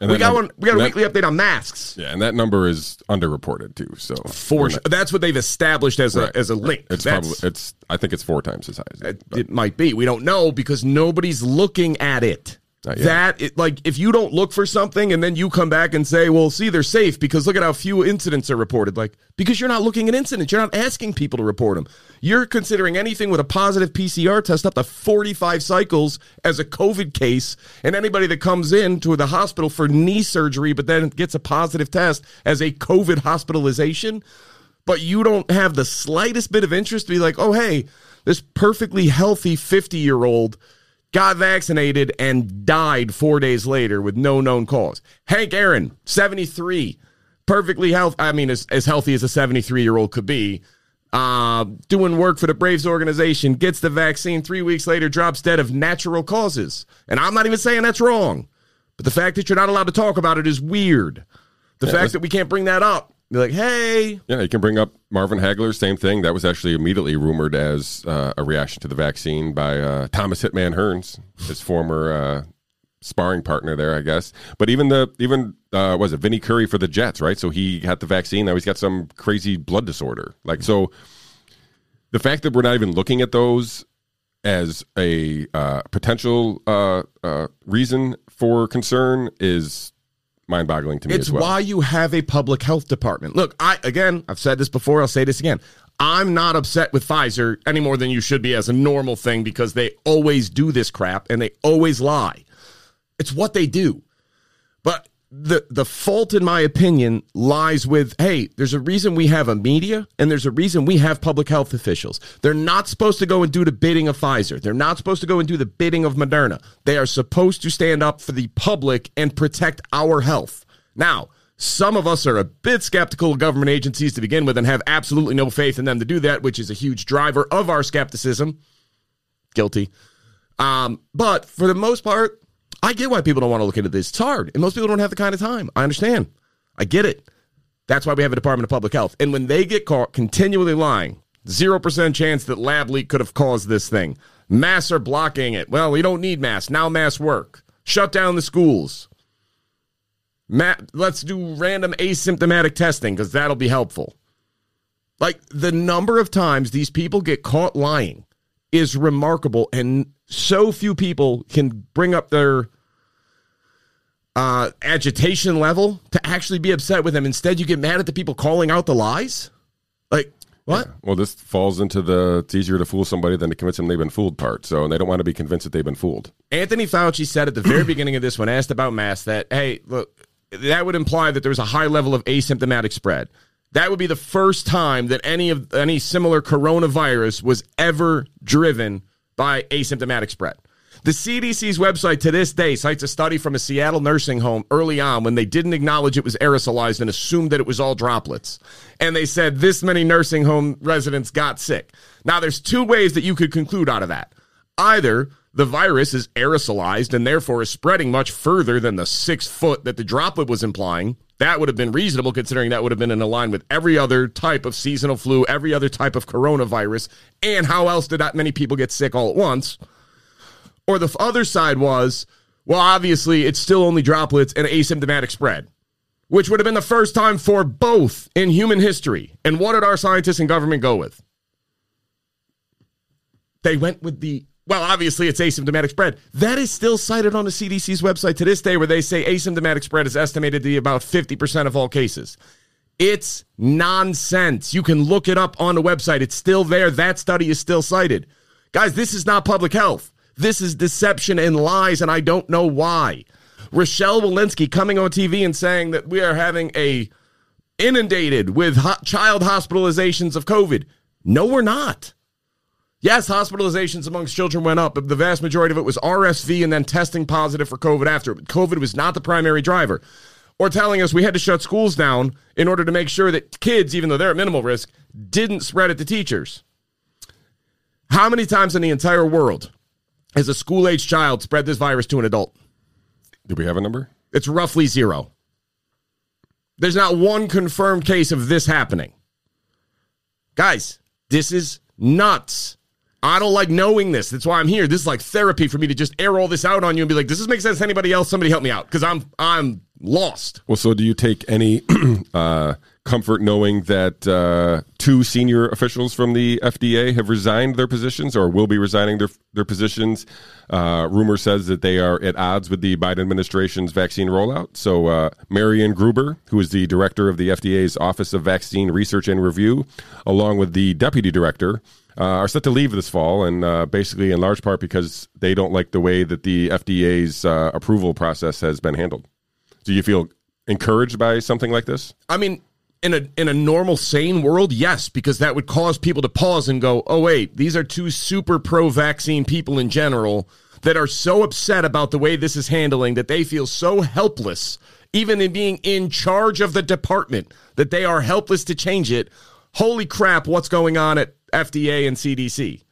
And we got number- one. We got a that- weekly update on masks. Yeah, and that number is underreported too. So For sure. That's what they've established as Right. a as a link. it's That's- probably it's. I think it's four times as high. As It, it might be. We don't know because nobody's looking at it. That it, like if you don't look for something and then you come back and say, "Well, see, they're safe because look at how few incidents are reported." Like because you're not looking at incidents, you're not asking people to report them. You're considering anything with a positive PCR test up to 45 cycles as a COVID case, and anybody that comes in to the hospital for knee surgery but then gets a positive test as a COVID hospitalization but you don't have the slightest bit of interest to be like, oh, hey, this perfectly healthy 50 year old got vaccinated and died four days later with no known cause. Hank Aaron, 73, perfectly healthy. I mean, as, as healthy as a 73 year old could be. Uh, doing work for the Braves organization, gets the vaccine three weeks later, drops dead of natural causes. And I'm not even saying that's wrong, but the fact that you're not allowed to talk about it is weird. The fact that we can't bring that up, be like, hey, Yeah, you can bring up Marvin Hagler. Same thing. That was actually immediately rumored as uh, a reaction to the vaccine by uh, Thomas Hitman Hearns, his former uh, sparring partner there, I guess. But even the even uh, was it Vinny Curry for the Jets, right? So he got the vaccine. Now he's got some crazy blood disorder. Like so, the fact that we're not even looking at those as a uh, potential uh, reason for concern is mind-boggling to me It's as well. why you have a public health department. Look, I again, I've said this before, I'll say this again. I'm not upset with Pfizer any more than you should be as a normal thing because they always do this crap and they always lie. It's what they do. But the the fault in my opinion lies with hey, there's a reason we have a media and there's a reason we have public health officials. They're not supposed to go and do the bidding of Pfizer. They're not supposed to go and do the bidding of Moderna. They are supposed to stand up for the public and protect our health. Now, some of us are a bit skeptical of government agencies to begin with and have absolutely no faith in them to do that, which is a huge driver of our skepticism. Guilty. Um, but for the most part, I get why people don't want to look into this. It's hard, and most people don't have the kind of time. I understand. I get it. That's why we have a Department of Public Health. And when they get caught continually lying, 0% chance that lab leak could have caused this thing. Masks are blocking it. Well, we don't need masks. Now masks work. Shut down the schools. Ma- let's do random asymptomatic testing because that'll be helpful. Like the number of times these people get caught lying is remarkable, and so few people can bring up their uh, agitation level to actually be upset with them. Instead, you get mad at the people calling out the lies. Like what? Well, this falls into the it's easier to fool somebody than to convince them they've been fooled part. So they don't want to be convinced that they've been fooled. Anthony Fauci said at the very *clears throat* beginning of this when asked about masks that, hey, look, that would imply that there was a high level of asymptomatic spread. That would be the first time that any of any similar coronavirus was ever driven by asymptomatic spread. The CDC's website to this day cites a study from a Seattle nursing home early on when they didn't acknowledge it was aerosolized and assumed that it was all droplets. And they said this many nursing home residents got sick. Now, there's two ways that you could conclude out of that. Either the virus is aerosolized and therefore is spreading much further than the six foot that the droplet was implying. That would have been reasonable considering that would have been in line with every other type of seasonal flu, every other type of coronavirus. And how else did that many people get sick all at once? Or the other side was, well, obviously it's still only droplets and asymptomatic spread, which would have been the first time for both in human history. And what did our scientists and government go with? They went with the, well, obviously it's asymptomatic spread. That is still cited on the CDC's website to this day, where they say asymptomatic spread is estimated to be about 50% of all cases. It's nonsense. You can look it up on the website. It's still there. That study is still cited. Guys, this is not public health. This is deception and lies, and I don't know why. Rochelle Walensky coming on TV and saying that we are having a inundated with ho- child hospitalizations of COVID. No, we're not. Yes, hospitalizations amongst children went up, but the vast majority of it was RSV and then testing positive for COVID after. But COVID was not the primary driver. Or telling us we had to shut schools down in order to make sure that kids, even though they're at minimal risk, didn't spread it to teachers. How many times in the entire world has a school age child spread this virus to an adult? Do we have a number? It's roughly zero. There's not one confirmed case of this happening. Guys, this is nuts. I don't like knowing this. That's why I'm here. This is like therapy for me to just air all this out on you and be like, does this make sense to anybody else? Somebody help me out because I'm I'm lost. Well, so do you take any *clears throat* uh, comfort knowing that uh, two senior officials from the FDA have resigned their positions or will be resigning their their positions? Uh, rumor says that they are at odds with the Biden administration's vaccine rollout. So, uh, Marion Gruber, who is the director of the FDA's Office of Vaccine Research and Review, along with the deputy director, uh, are set to leave this fall, and uh, basically in large part because they don't like the way that the FDA's uh, approval process has been handled. Do you feel encouraged by something like this? I mean, in a in a normal sane world, yes, because that would cause people to pause and go, "Oh wait, these are two super pro-vaccine people in general that are so upset about the way this is handling that they feel so helpless even in being in charge of the department that they are helpless to change it. Holy crap, what's going on at FDA and CDC?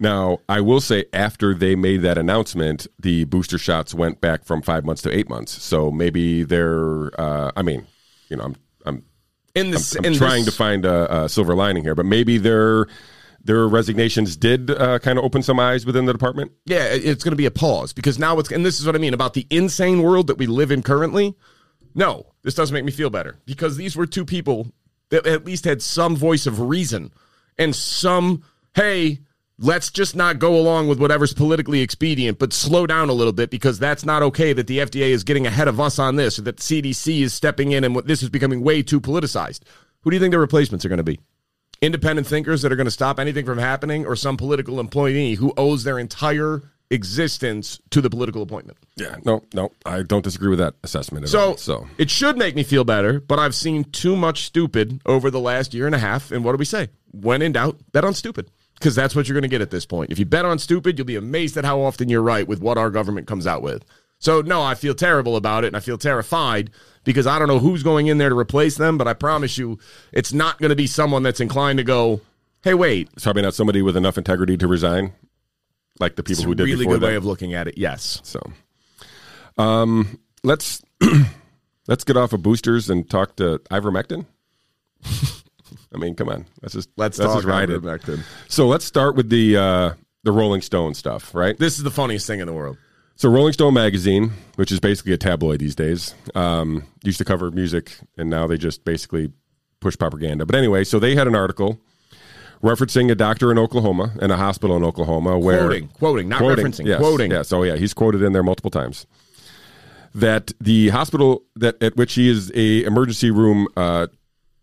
Now, I will say after they made that announcement, the booster shots went back from five months to eight months. So maybe they're, uh, I mean, you know, I'm, I'm, In the I'm in trying this- to find a, a silver lining here, but maybe their their resignations did uh, kind of open some eyes within the department. yeah, it's going to be a pause because now it's and this is what I mean about the insane world that we live in currently. No, this doesn't make me feel better because these were two people that at least had some voice of reason and some hey, let's just not go along with whatever's politically expedient, but slow down a little bit because that's not okay that the FDA is getting ahead of us on this or that the CDC is stepping in and what this is becoming way too politicized. Who do you think the replacements are going to be? independent thinkers that are going to stop anything from happening or some political employee who owes their entire existence to the political appointment. Yeah, no, no, I don't disagree with that assessment at So, all. So it should make me feel better, but I've seen too much stupid over the last year and a half. And what do we say? When in doubt, bet on stupid. Because that's what you're going to get at this point. If you bet on stupid, you'll be amazed at how often you're right with what our government comes out with. So, no, I feel terrible about it and I feel terrified because I don't know who's going in there to replace them, but I promise you, it's not going to be someone that's inclined to go, hey, wait, it's probably not somebody with enough integrity to resign, like the people who a did really before good way of looking at it. Yes. So, um, let's *clears throat* let's get off of boosters and talk to ivermectin. *laughs* I mean, come on, let's just Let's let's talk it. ivermectin. So let's start with the uh, the Rolling Stone stuff, right? This is the funniest thing in the world. So Rolling Stone magazine, which is basically a tabloid these days, um, used to cover music, and now they just basically push propaganda. But anyway, so they had an article referencing a doctor in Oklahoma and a hospital in Oklahoma where Quoting, quoting, not quoting, referencing, yes, quoting. Yes, oh yeah, he's quoted in there multiple times. That the hospital that at which he is a emergency room. Uh,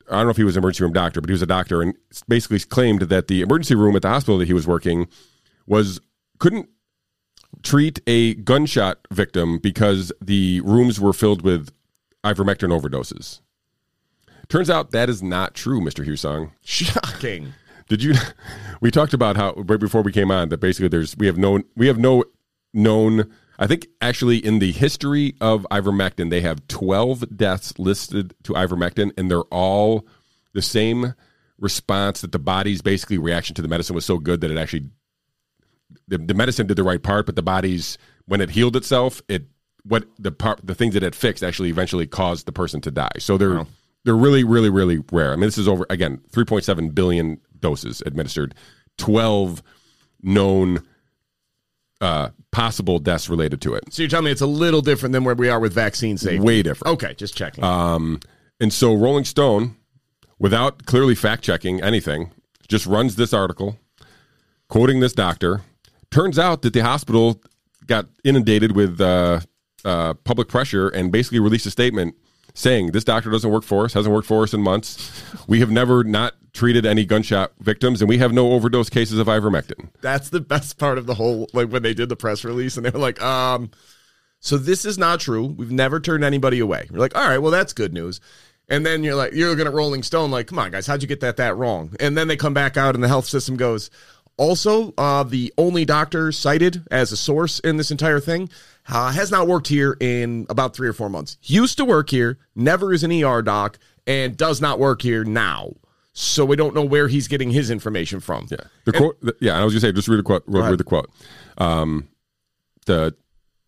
I don't know if he was an emergency room doctor, but he was a doctor, and basically claimed that the emergency room at the hospital that he was working was couldn't treat a gunshot victim because the rooms were filled with ivermectin overdoses. Turns out that is not true, Mr. Husong. Shocking. Did you? *laughs* We talked about how right before we came on that basically there's we have no we have no known. I think actually in the history of ivermectin they have 12 deaths listed to ivermectin and they're all the same response that the body's basically reaction to the medicine was so good that it actually the, the medicine did the right part but the body's when it healed itself it what the part the things that it fixed actually eventually caused the person to die. So they're they're really really really rare. I mean this is over again 3.7 billion doses administered 12 known uh possible deaths related to it So you're telling me it's a little different than where we are with vaccine safety? way different Okay, just checking. um and so rolling stone without clearly fact checking anything just runs this article quoting this doctor turns out that the hospital got inundated with uh, uh, public pressure and basically released a statement saying this doctor doesn't work for us hasn't worked for us in months we have never not treated any gunshot victims and we have no overdose cases of ivermectin That's the best part of the whole like when they did the press release and they were like, um, so this is not true. We've never turned anybody away. You're like, all right, well, that's good news. And then you're like, you're looking at Rolling Stone, like, come on, guys, how'd you get that that wrong? And then they come back out and the health system goes, also, uh, the only doctor cited as a source in this entire thing uh, has not worked here in about three or four months. Used to work here, never is an ER doc, and does not work here now. So we don't know where he's getting his information from. Yeah. The quote. The, yeah, and I was gonna say just read the quote. Read, read the quote. Um, the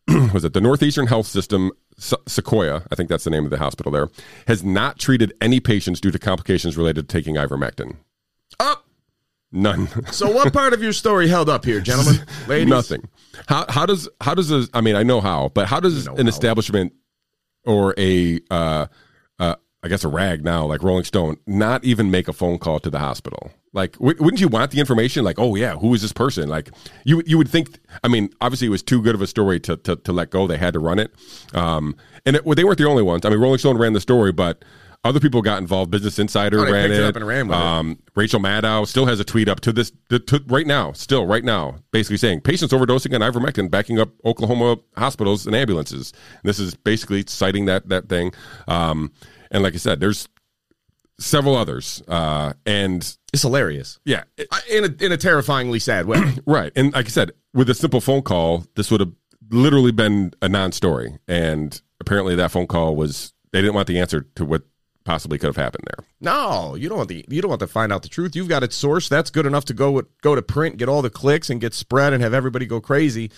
*clears throat* was it the Northeastern Health System Sequoyah? I think that's the name of the hospital there. Has not treated any patients due to complications related to taking ivermectin. Up. None. So, what part of your story held up here, gentlemen? *laughs* Ladies? Nothing. How how does how does this? I mean, I know how, but how does know an how. establishment or a uh, uh, I guess a rag now like Rolling Stone not even make a phone call to the hospital? Like, w- wouldn't you want the information? Like, oh yeah, who is this person? Like, you you would think. I mean, obviously, it was too good of a story to to, to let go. They had to run it, um, and it, well, they weren't the only ones. I mean, Rolling Stone ran the story, but. Other people got involved. Business Insider Oh, ran it. it and ran with it. um, Rachel Maddow still has a tweet up to this to, right now, still right now, basically saying patients overdosing on ivermectin backing up Oklahoma hospitals and ambulances. this is basically citing that that thing. Um, and like I said, there's several others, uh, and It's hilarious. yeah, it- In a, in a terrifyingly sad way. *clears throat* right. And like I said, with a simple phone call, this would have literally been a non-story. And apparently, that phone call was they didn't want the answer to what possibly could have happened there. No, you don't want the you don't want to find out the truth. You've got it sourced. That's good enough to go with, go to print, get all the clicks, and get spread, and have everybody go crazy.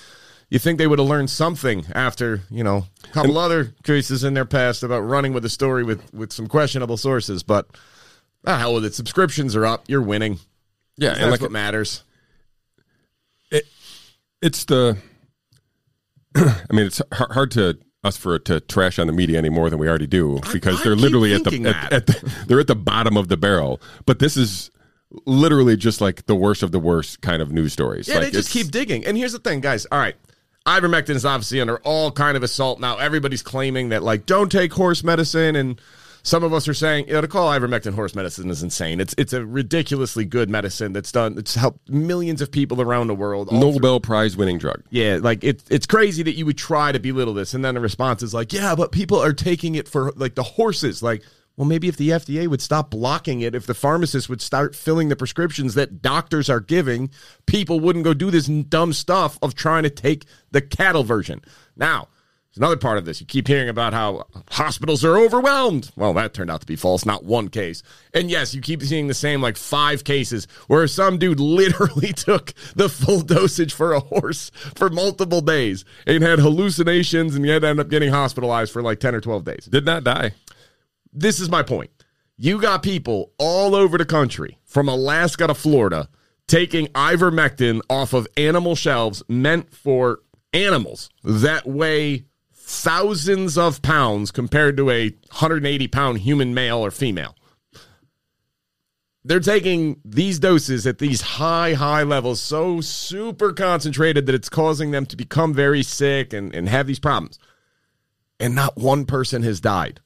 You think they would have learned something after you know a couple other cases in their past about running with a story with with some questionable sources? But ah, hell with it. Subscriptions are up. You're winning. Yeah, That's and like what matters. It, it's the *clears throat* i mean it's hard to us for to trash on the media any more than we already do because I they're literally at the, at, at the they're at the bottom of the barrel but this is literally just like the worst of the worst kind of news stories Yeah, like they just keep digging. And here's the thing, guys. All right. Ivermectin is obviously under all kind of assault now. Everybody's claiming that like don't take horse medicine and some of us are saying, you know, to call ivermectin horse medicine is insane. It's it's a ridiculously good medicine that's done it's helped millions of people around the world. nobel prize winning drug yeah, like it, it's crazy that you would try to belittle this, and then the response is like, "Yeah, but people are taking it for like the horses." Like, well, maybe if the FDA would stop blocking it, if the pharmacists would start filling the prescriptions that doctors are giving, people wouldn't go do this dumb stuff of trying to take the cattle version. Now, another part of this. You keep hearing about how hospitals are overwhelmed. Well, that turned out to be false, not one case. And yes, you keep seeing the same like five cases where some dude *laughs* literally took the full dosage for a horse for multiple days and had hallucinations and yet ended up getting hospitalized for like 10 or 12 days. did not die This is my point. You got people all over the country, from Alaska to Florida, taking ivermectin off of animal shelves meant for animals that weigh thousands of pounds compared to a 180 pound human male or female. They're taking these doses at these high, high levels, so super concentrated that it's causing them to become very sick and, and have these problems. And not one person has died.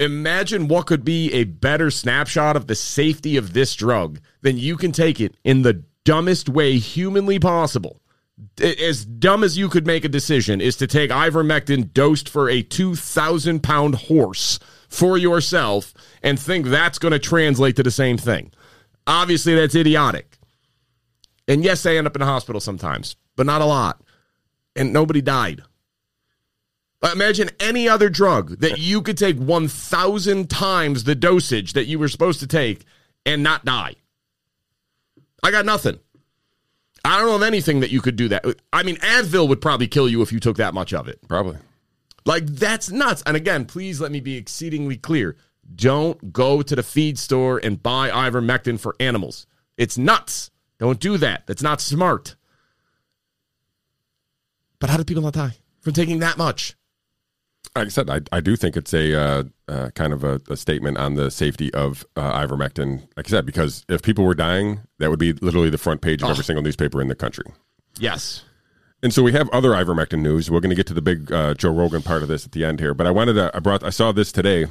Imagine what could be a better snapshot of the safety of this drug than you can take it in the dumbest way humanly possible. As dumb as you could make a decision is to take ivermectin dosed for a 2,000 pound horse for yourself and think that's going to translate to the same thing. Obviously, that's idiotic. And yes, they end up in the hospital sometimes, but not a lot. And nobody died. Imagine any other drug that you could take 1,000 times the dosage that you were supposed to take and not die. I got nothing. I don't know of anything that you could do that. I mean, Advil would probably kill you if you took that much of it. probably Like, that's nuts. And again, please let me be exceedingly clear. Don't go to the feed store and buy ivermectin for animals. It's nuts. Don't do that. That's not smart. But how do people not die from taking that much? Like I said, I, I do think it's a uh, uh, kind of a, a statement on the safety of uh, ivermectin. Like I said, because if people were dying, that would be literally the front page of every single newspaper in the country. Yes. And so we have other ivermectin news. We're going to get to the big uh, Joe Rogan part of this at the end here, but I wanted to. I brought. I saw this today.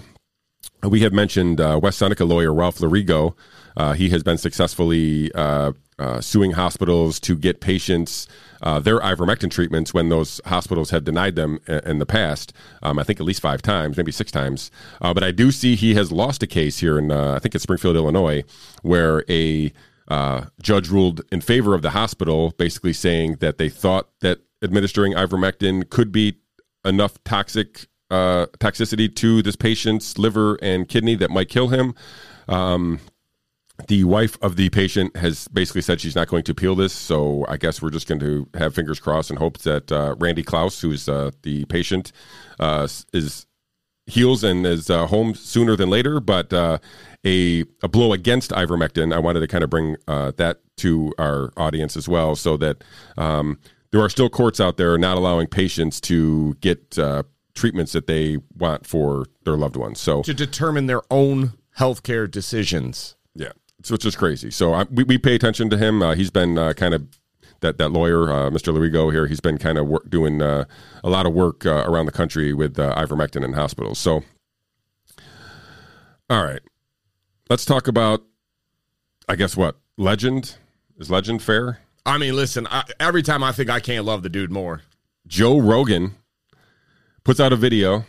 We had mentioned uh, West Seneca lawyer Ralph Lorigo. Uh, he has been successfully uh, uh, suing hospitals to get patients uh, their ivermectin treatments when those hospitals have denied them in the past. Um, I think at least five times, maybe six times. Uh, but I do see he has lost a case here in uh, I think it's Springfield, Illinois, where a uh, judge ruled in favor of the hospital, basically saying that they thought that administering ivermectin could be enough toxic uh, toxicity to this patient's liver and kidney that might kill him. Um, the wife of the patient has basically said she's not going to appeal this, so I guess we're just going to have fingers crossed and hope that uh, Randy Klaus, who's uh, the patient, uh, is heals and is uh, home sooner than later. But uh, a a blow against ivermectin, I wanted to kind of bring uh, that to our audience as well, so that um, there are still courts out there not allowing patients to get treatments that they want for their loved ones. So to determine their own healthcare decisions. So it's just crazy. So I, we we pay attention to him. Uh, he's been uh, kind of. That, that lawyer, uh, Mr. Luigo here, he's been kind of work, doing uh, a lot of work uh, around the country with uh, ivermectin in hospitals. So, all right, let's talk about, I guess what legend is legend fair. I mean, listen, I, every time I think I can't love the dude more. Joe Rogan puts out a video.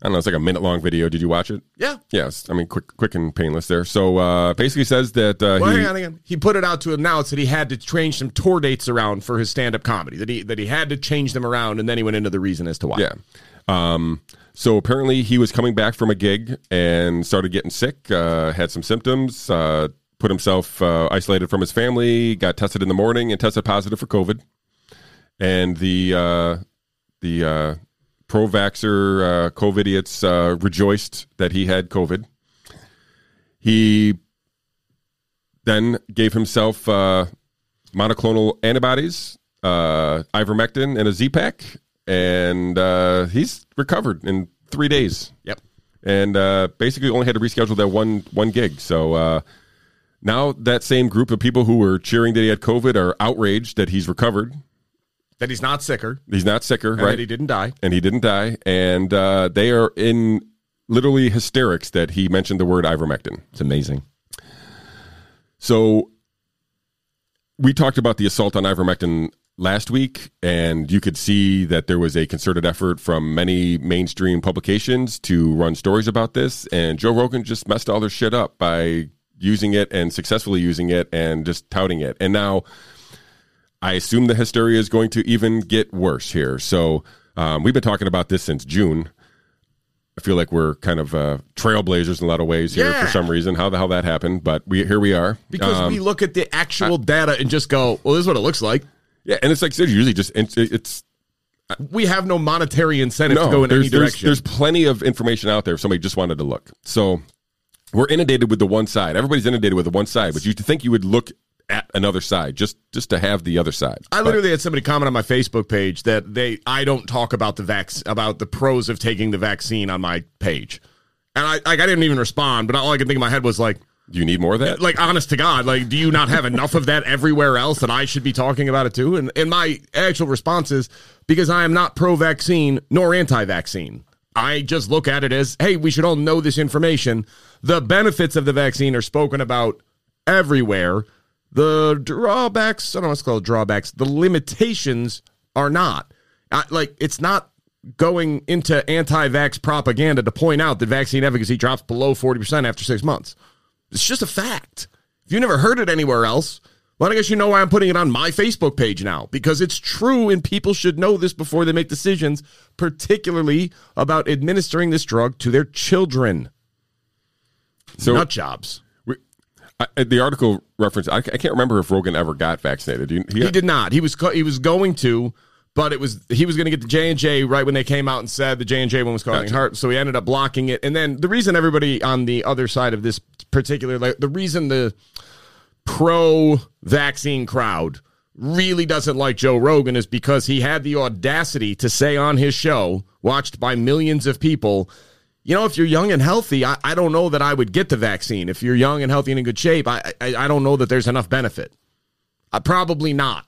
I don't know, it's like a minute long video. Did you watch it? Yeah. Yes. I mean, quick, quick and painless there. So uh, basically says that uh, Well, he, hang on. He put it out to announce that he had to change some tour dates around for his stand up comedy. That he that he had to change them around, and then he went into the reason as to why. yeah. Um, so apparently he was coming back from a gig and started getting sick, uh, had some symptoms, uh, put himself uh, isolated from his family, got tested in the morning and tested positive for COVID. And the uh, the uh, pro vaxxer uh, COVID idiots uh, rejoiced that he had COVID. He then gave himself uh, monoclonal antibodies, uh, ivermectin, and a Z pack, and uh, he's recovered in three days. Yep. And uh, basically only had to reschedule that one one gig. So uh, now that same group of people who were cheering that he had COVID are outraged that he's recovered. That he's not sicker, He's not sicker, and right? that he didn't die. and he didn't die. And uh, they are in literally hysterics that he mentioned the word ivermectin. It's amazing. So we talked about the assault on ivermectin last week, and you could see that there was a concerted effort from many mainstream publications to run stories about this. And Joe Rogan just messed all their shit up by using it and successfully using it and just touting it. And now I assume the hysteria is going to even get worse here. So um, we've been talking about this since June. I feel like we're kind of uh, trailblazers in a lot of ways here Yeah. for some reason. How the hell that happened? But we here we are Because Um, we look at the actual data and just go, well, this is what it looks like. Yeah, and it's like I said, usually just it's, it's We have no monetary incentive no. to go in there's, any there's direction. there's plenty of information out there. If somebody just wanted to look, so we're inundated with the one side. Everybody's inundated with the one side, but you think you would look at another side just just to have the other side. I literally had somebody comment on my Facebook page that they I don't talk about the vac about the pros of taking the vaccine on my page, and I like I didn't even respond. But all I could think in my head was like, Do you need more of that? like honest to God, like do you not have enough of that everywhere else that I should be talking about it too? And and my actual response is because I am not pro-vaccine nor anti-vaccine. I just look at it as, hey, we should all know this information. The benefits of the vaccine are spoken about everywhere. The drawbacks, I don't know what's called drawbacks. The limitations are not. I, like it's not going into anti-vax propaganda to point out that vaccine efficacy drops below 40% after 6 months. It's just a fact. If you never heard it anywhere else, well, I guess you know why I'm putting it on my Facebook page now because it's true and people should know this before they make decisions, particularly about administering this drug to their children. so Nut jobs. I, the article reference. I, I can't remember if Rogan ever got vaccinated. You- He did not. He was co- he was going to, but it was he was going to get the J and J right when they came out and said the J and J one was causing Gotcha. heart. So he ended up blocking it. And then the reason everybody on the other side of this particular, like, the reason the pro vaccine crowd really doesn't like Joe Rogan is because he had the audacity to say on his show, watched by millions of people, you know, if you're young and healthy, I, I don't know that I would get the vaccine. If you're young and healthy and in good shape, I, I, I don't know that there's enough benefit. Uh, probably not.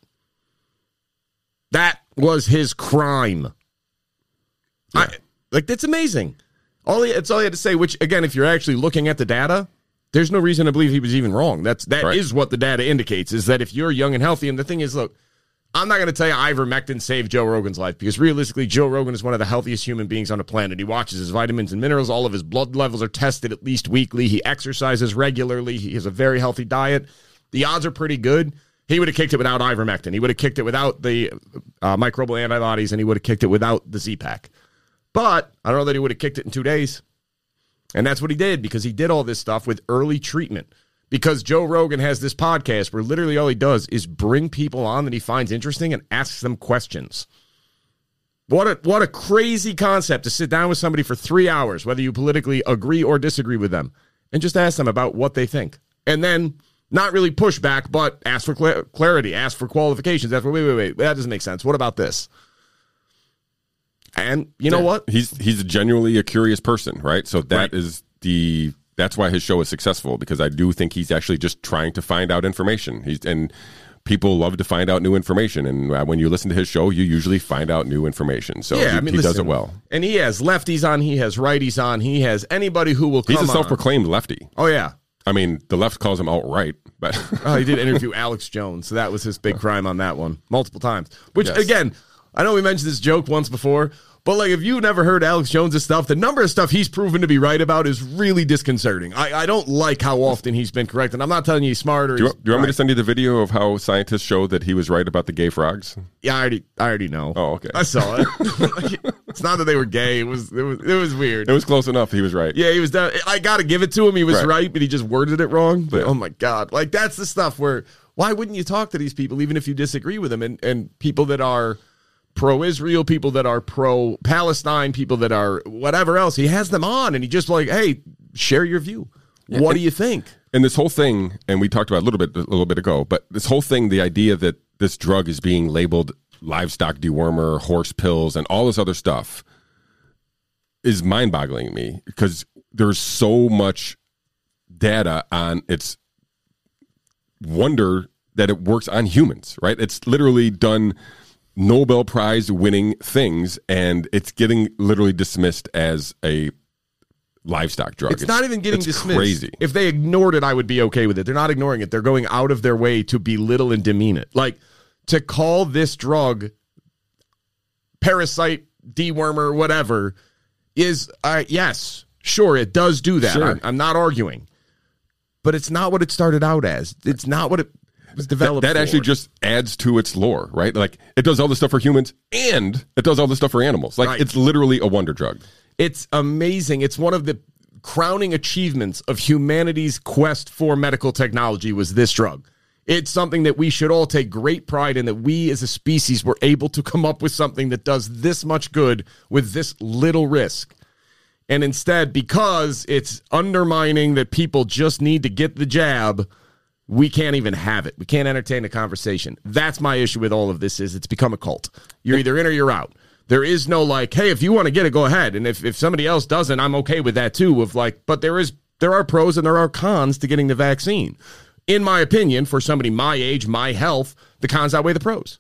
That was his crime. I, like that's amazing. All he, it's all he had to say. Which again, if you're actually looking at the data, there's no reason to believe he was even wrong. That's that is Right. what the data indicates. Is that if you're young and healthy, and the thing is, look, I'm not going to tell you ivermectin saved Joe Rogan's life because realistically, Joe Rogan is one of the healthiest human beings on the planet. He watches his vitamins and minerals. All of his blood levels are tested at least weekly. He exercises regularly. He has a very healthy diet. The odds are pretty good. He would have kicked it without ivermectin. He would have kicked it without the uh, microbial antibodies, and he would have kicked it without the Z pack. But I don't know that he would have kicked it in two days. And that's what he did because he did all this stuff with early treatment. Because Joe Rogan has this podcast where literally all he does is bring people on that he finds interesting and asks them questions. What a what a crazy concept to sit down with somebody for three hours, whether you politically agree or disagree with them, and just ask them about what they think, and then not really push back, but ask for cl- clarity, ask for qualifications. Ask for wait, wait, wait, that doesn't make sense. What about this? And you know what? He's he's genuinely a curious person, right? So that is Right. the that's why his show is successful because I do think he's actually just trying to find out information. He's and people love to find out new information, and uh, when you listen to his show, you usually find out new information. So he, he does it well. And he has lefties on, he has righties on, he has anybody who will come He's a self-proclaimed lefty. Oh yeah. I mean, the left calls him outright, but *laughs* Oh, he did interview *laughs* Alex Jones, so that was his big crime on that one, multiple times. Which Yes. again, I know we mentioned this joke once before, but like if you've never heard Alex Jones' stuff, the number of stuff he's proven to be right about is really disconcerting. I, I don't like how often he's been correct, and I'm not telling you he's smart or do you, he's do you want me to send you the video of how scientists show that he was right about the gay frogs? Yeah, I already, I already know. Oh, okay. I saw it. *laughs* *laughs* it's not that they were gay. It was, it was, it was weird. It was close enough. He was right. Yeah, he was down. I got to give it to him. He was Right. right. but he just worded it wrong. But Yeah. oh my god, like that's the stuff where why wouldn't you talk to these people even if you disagree with them and and people that are pro Israel, people that are pro Palestine, people that are whatever else. He has them on and he just like, hey, share your view. what do you think? And this whole thing, and we talked about a little bit a little bit ago, but this whole thing, the idea that this drug is being labeled livestock dewormer, horse pills, and all this other stuff is mind-boggling me because there's so much data on its wonder that it works on humans, right? It's literally done Nobel Prize winning things, and it's getting literally dismissed as a livestock drug. It's, not even getting it's dismissed. Crazy. If they ignored it, I would be okay with it. They're not ignoring it. They're going out of their way to belittle and demean it. Like to call this drug parasite, dewormer, whatever, is uh, yes, sure, it does do that. Sure. I'm, I'm not arguing, but it's not what it started out as. It's not what it was that, developed. that actually just adds to its lore, right? Like it does all the stuff for humans and it does all the stuff for animals. Like Right. it's literally a wonder drug. It's amazing. It's one of the crowning achievements of humanity's quest for medical technology was this drug. It's something that we should all take great pride in that we as a species were able to come up with something that does this much good with this little risk. And instead, because it's undermining that people just need to get the jab, we can't even have it. We can't entertain a conversation. That's my issue with all of this is it's become a cult. You're either in or you're out. There is no like, hey, if you want to get it, go ahead. And if, if somebody else doesn't, I'm okay with that too. Of like, but there is there are pros and there are cons to getting the vaccine. In my opinion, for somebody my age, my health, the cons outweigh the pros.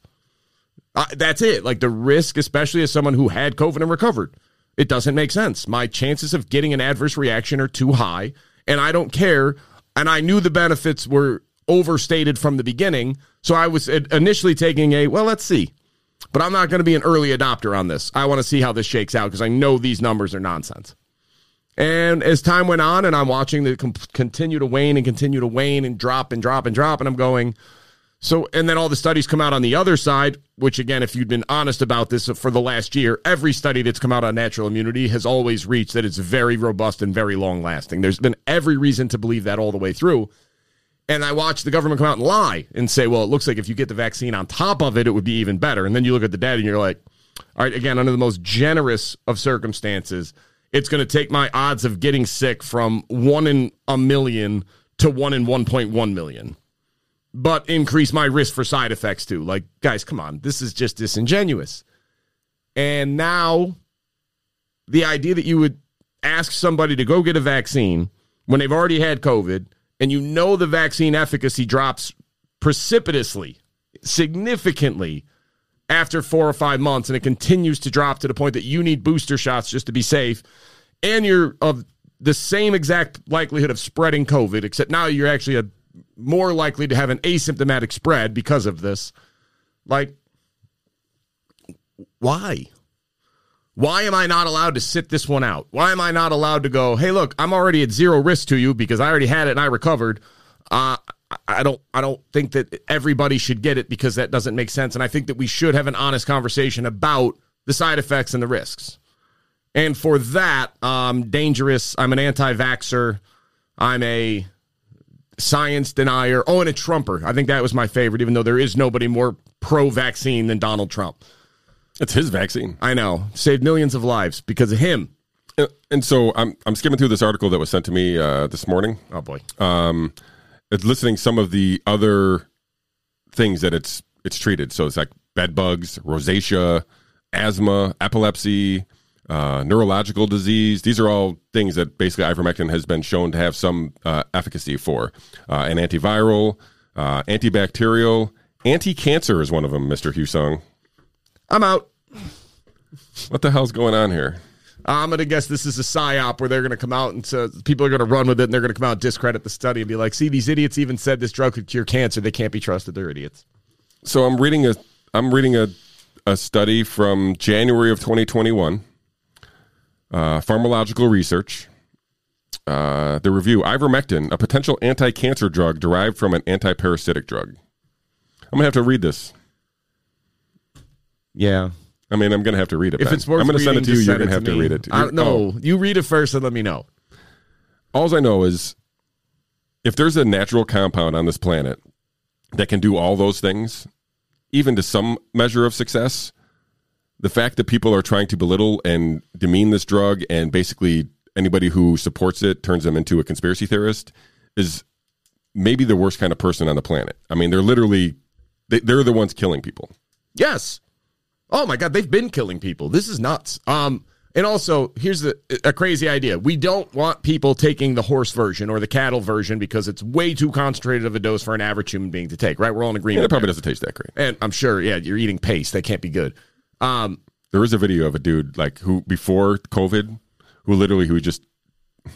Uh, that's it. Like the risk, especially as someone who had COVID and recovered, it doesn't make sense. My chances of getting an adverse reaction are too high, and I don't care. And I knew the benefits were overstated from the beginning, so I was initially taking a well, let's see. But I'm not going to be an early adopter on this. I want to see how this shakes out because I know these numbers are nonsense. And as time went on, and I'm watching the continue to wane and continue to wane and drop and drop and drop, and I'm going, so, and then all the studies come out on the other side, which again, if you'd been honest about this for the last year, every study that's come out on natural immunity has always reached that it's very robust and very long lasting. There's been every reason to believe that all the way through. And I watched the government come out and lie and say, well, it looks like if you get the vaccine on top of it, it would be even better. And then you look at the data and you're like, all right, again, under the most generous of circumstances, it's going to take my odds of getting sick from one in a million to one in 1.1 million but increase my risk for side effects too. Like, guys, come on. This is just disingenuous. And now the idea that you would ask somebody to go get a vaccine when they've already had COVID and you know the vaccine efficacy drops precipitously, significantly after four or five months, and it continues to drop to the point that you need booster shots just to be safe, and you're of the same exact likelihood of spreading COVID, except now you're actually a more likely to have an asymptomatic spread because of this. Like, why? Why am I not allowed to sit this one out? Why am I not allowed to go, hey, look, I'm already at zero risk to you because I already had it and I recovered. Uh, I- don't I don't think that everybody should get it because that doesn't make sense. And I think that we should have an honest conversation about the side effects and the risks. And for that, um, dangerous. I'm an anti-vaxxer. I'm a science denier. Oh, and a Trumper. I think that was my favorite, even though there is nobody more pro-vaccine than Donald Trump. It's his vaccine. I know. Saved millions of lives because of him. And so I'm I'm skimming through this article that was sent to me uh, this morning. Oh boy. Um, it's listing some of the other things that it's it's treated. So it's like bed bugs, rosacea, asthma, epilepsy, uh, neurological disease. These are all things that basically ivermectin has been shown to have some uh, efficacy for. Uh, an antiviral, uh, antibacterial, anti-cancer is one of them. Mister Husung, I'm out. what the hell's going on here? I'm gonna guess this is a psyop where they're gonna come out and so people are gonna run with it and they're gonna come out and discredit the study and be like, see, these idiots even said this drug could cure cancer. They can't be trusted. They're idiots. So I'm reading a I'm reading a a study from January of 2021. Uh, pharmacological research. Uh, the review: ivermectin, a potential anti-cancer drug derived from an anti-parasitic drug. I'm gonna have to read this. Yeah. I mean, I'm gonna have to read it. If Ben. it's worth I'm gonna send it to you. You're gonna it have to read it. I, no, Oh. you read it first and let me know. All I know is if there's a natural compound on this planet that can do all those things, even to some measure of success, the fact that people are trying to belittle and demean this drug and basically anybody who supports it turns them into a conspiracy theorist is maybe the worst kind of person on the planet. I mean, they're literally they, they're the ones killing people. Yes. Oh my God, they've been killing people. This is nuts. Um, and also, here's the, a crazy idea. We don't want people taking the horse version or the cattle version because it's way too concentrated of a dose for an average human being to take. Right? We're all in agreement. it probably there. doesn't taste that great. And I'm sure, yeah, you're eating paste. That can't be good. Um, There is a video of a dude like who before COVID, who literally who just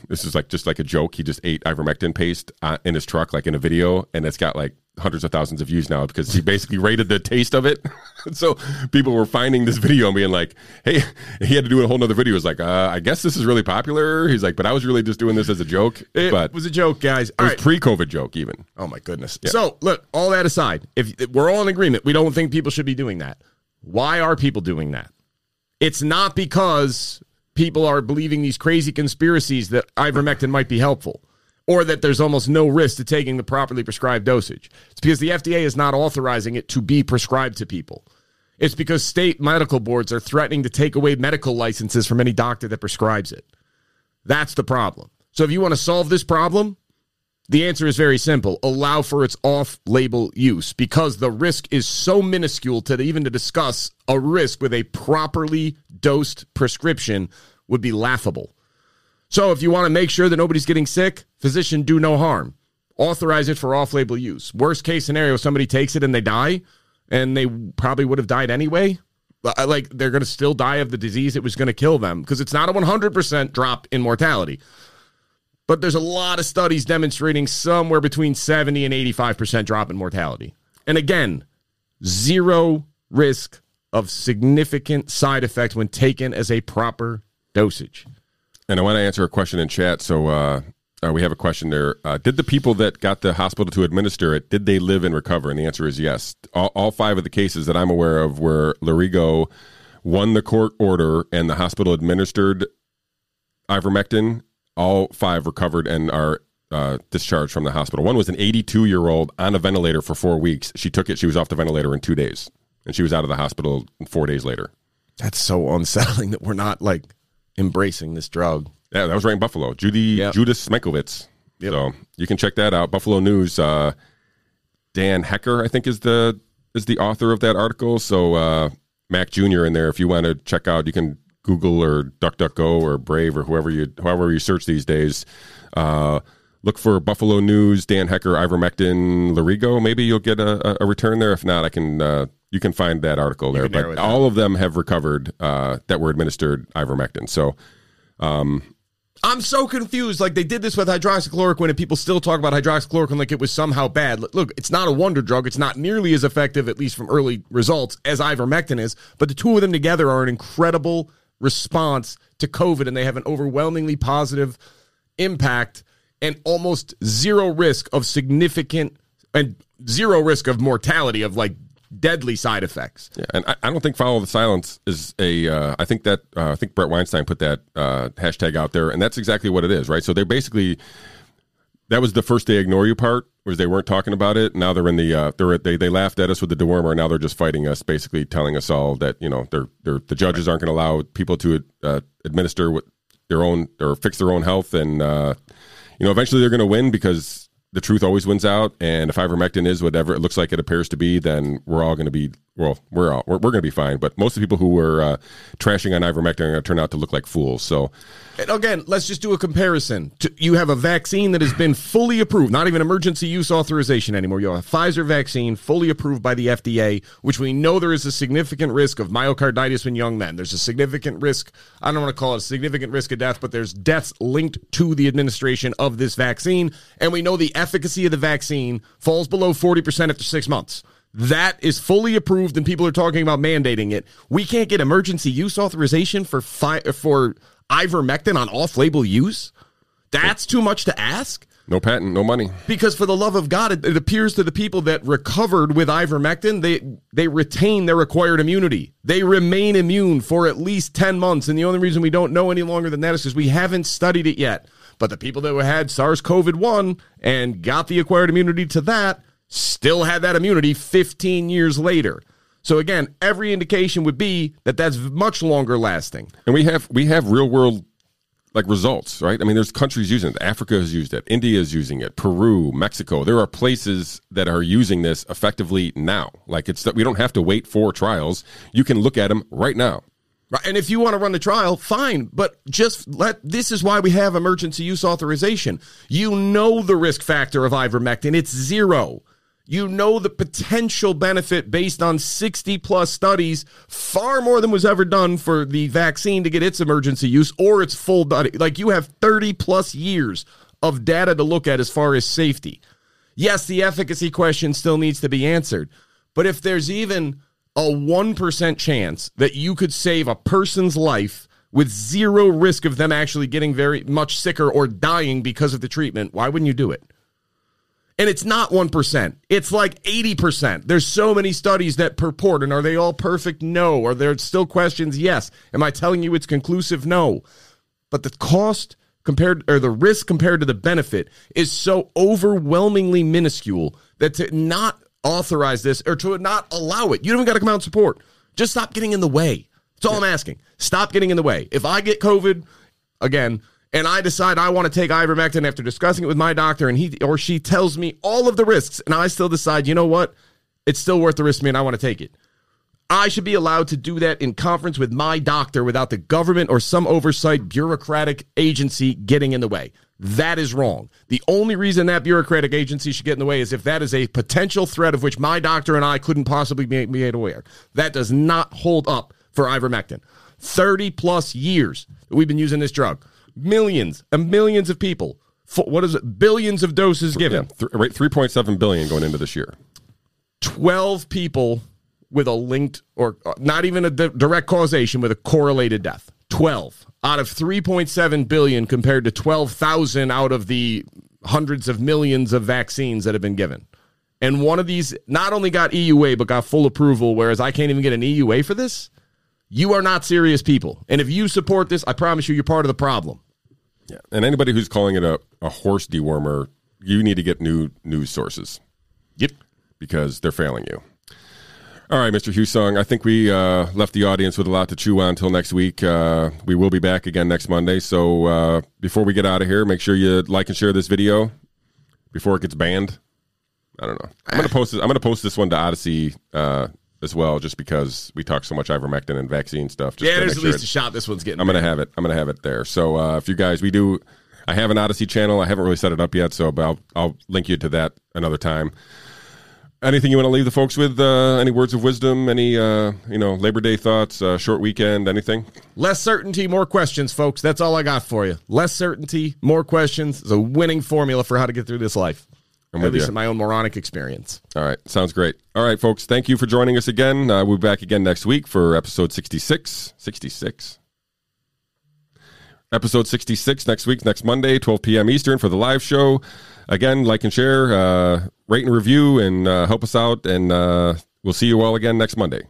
this is like just like a joke. He just ate ivermectin paste uh, in his truck, like in a video, and it's got like hundreds of thousands of views now because he basically rated the taste of it. *laughs* so people were finding this video and being like, "Hey," he had to do a whole other video. Was like, uh, "I guess this is really popular." He's like, "But I was really just doing this as a joke." it but was a joke, guys. it was right. pre-COVID joke even. Oh my goodness. So look, all that aside, if if we're all in agreement, we don't think people should be doing that. Why are people doing that? It's not because people are believing these crazy conspiracies that ivermectin might be helpful or that there's almost no risk to taking the properly prescribed dosage. It's because the FDA is not authorizing it to be prescribed to people. It's because state medical boards are threatening to take away medical licenses from any doctor that prescribes it. That's the problem. So if you want to solve this problem, the answer is very simple. Allow for its off-label use because the risk is so minuscule to even to discuss a risk with a properly dosed prescription would be laughable. So if you want to make sure that nobody's getting sick, physician do no harm. Authorize it for off-label use. Worst case scenario, somebody takes it and they die, and they probably would have died anyway. Uh, Like they're going to still die of the disease it was going to kill them because it's not a 100% drop in mortality but there's a lot of studies demonstrating somewhere between 70 and 85% drop in mortality. And again, zero risk of significant side effects when taken as a proper dosage. And I want to answer a question in chat. So uh, uh, we have a question there. Uh, did the people that got the hospital to administer it, did they live and recover? And the answer is yes. All, all five of the cases that I'm aware of where Lorigo won the court order and the hospital administered ivermectin, all five recovered and are uh, discharged from the hospital. One was an 82 year old on a ventilator for four weeks. She took it. She was off the ventilator in two days, and she was out of the hospital four days later. That's so unsettling that we're not like embracing this drug. Yeah, that was right in Buffalo. Judy Yep. Judith Smentkiewicz. Yep. So you can check that out. Buffalo News. Uh, Dan Hecker, I think, is the is the author of that article. So uh, Mac Jr. in there. If you want to check out, you can Google or DuckDuckGo or Brave or whoever you however you search these days. Uh, look for Buffalo News, Dan Hecker, ivermectin, Lorigo. Maybe you'll get a, a- return there. If not, I can. Uh, you can find that article there. But all of them have recovered uh, that were administered ivermectin. So I'm so confused. Like they did this with hydroxychloroquine, and people still talk about hydroxychloroquine like it was somehow bad. Look, it's not a wonder drug. It's not nearly as effective, at least from early results, as ivermectin is. But the two of them together are an incredible response to COVID, and they have an overwhelmingly positive impact and almost zero risk of significant and zero risk of mortality of like deadly side effects. Yeah, and I, I don't think follow the silence is a. Uh, I think that uh, I think Bret Weinstein put that uh, hashtag out there, and that's exactly what it is, right? So they're basically that was the first they ignore you part was they weren't talking about it. Now they're in the uh, they're they they laughed at us with the dewormer. Now they're just fighting us, basically telling us all that you know they're they're the judges aren't going to allow people to uh, administer what their own or fix their own health, and uh, you know eventually they're going to win because the truth always wins out. And if ivermectin is whatever it looks like it appears to be, then we're all going to be well, we're all we're, we're going to be fine. But most of the people who were uh, trashing on ivermectin are going to turn out to look like fools. So And again, let's just do a comparison. To- You have a vaccine that has been fully approved, not even emergency use authorization anymore. You have a Pfizer vaccine fully approved by the FDA, which we know there is a significant risk of myocarditis in young men. There's a significant risk, I don't want to call it a significant risk of death, but there's deaths linked to the administration of this vaccine. And we know the efficacy of the vaccine falls below 40% after six months. That is fully approved, and people are talking about mandating it. We can't get emergency use authorization for fi- for ivermectin on off-label use. That's too much to ask. no patent, no money. Because for the love of God, it, it appears to the people that recovered with ivermectin, they they retain their acquired immunity. They remain immune for at least ten months, and the only reason we don't know any longer than that is because we haven't studied it yet. But the people that had SARS-CoV-1 and got the acquired immunity to that still had that immunity 15 years later. So again, every indication would be that that's much longer lasting. And we have we have real world like results, right? I mean, there's countries using it. Africa has used it. India is using it. Peru, Mexico. There are places that are using this effectively now. Like it's that we don't have to wait for trials. You can look at them right now. Right. And if you want to run the trial, fine. But just let this is why we have emergency use authorization. You know the risk factor of ivermectin, it's zero. You know the potential benefit based on 60 plus studies, far more than was ever done for the vaccine to get its emergency use or its full body. Like you have 30 plus years of data to look at as far as safety. Yes, the efficacy question still needs to be answered. But if there's even a 1% chance that you could save a person's life with zero risk of them actually getting very much sicker or dying because of the treatment, why wouldn't you do it? And it's not 1%. It's like 80%. There's so many studies that purport, and are they all perfect? No. Are there still questions? Yes. Am I telling you it's conclusive? No. But the cost compared, or the risk compared to the benefit is so overwhelmingly minuscule that to not authorize this or to not allow it, you don't even got to come out and support. Just stop getting in the way. That's all I'm asking. Stop getting in the way. If I get COVID, again, and I decide I want to take ivermectin after discussing it with my doctor, and he or she tells me all of the risks, and I still decide, you know what, it's still worth the risk to me, and I want to take it. I should be allowed to do that in conference with my doctor without the government or some oversight bureaucratic agency getting in the way. That is wrong. The only reason that bureaucratic agency should get in the way is if that is a potential threat of which my doctor and I couldn't possibly be made aware. That does not hold up for ivermectin. 30 plus years we've been using this drug. Millions and millions of people. For, what is it? Billions of doses given. Th- right, 3.7 billion going into this year. 12 people with a linked or uh, not even a di- direct causation with a correlated death 12 out of 3.7 billion compared to 12,000 out of the hundreds of millions of vaccines that have been given and one of these not only got EUA but got full approval whereas I can't even get an EUA for this you are not serious people and if you support this I promise you you're part of the problem Yeah. And anybody who's calling it a, a horse dewormer, you need to get new news sources. Yep. Because they're failing you. All right, Mr. Husong, I think we uh, left the audience with a lot to chew on until next week. Uh, we will be back again next Monday. So uh, before we get out of here, make sure you like and share this video before it gets banned. I don't know. I'm gonna post this. I'm gonna post this one to Odysee uh, as well, just because we talk so much ivermectin and vaccine stuff. Just yeah there's at sure least a shot this one's getting I'm gonna have it. I'm gonna have it there. So uh, if you guys, we do. I have an Odysee channel. I haven't really set it up yet, so but I'll, I'll link you to that another time. Anything you want to leave the folks with? Uh, any words of wisdom? Any uh, you know Labor Day thoughts? Uh, short weekend? Anything? Less certainty, more questions, folks. That's all I got for you. Less certainty, more questions is a winning formula for how to get through this life. I'm At least you. in my own moronic experience. All right, sounds great. All right, folks, thank you for joining us again. Uh, we'll be back again next week for episode 66. 66. Episode 66 next week, next Monday, 12 p.m. Eastern for the live show. Again, like and share, uh, rate and review, and uh, help us out. And uh, we'll see you all again next Monday.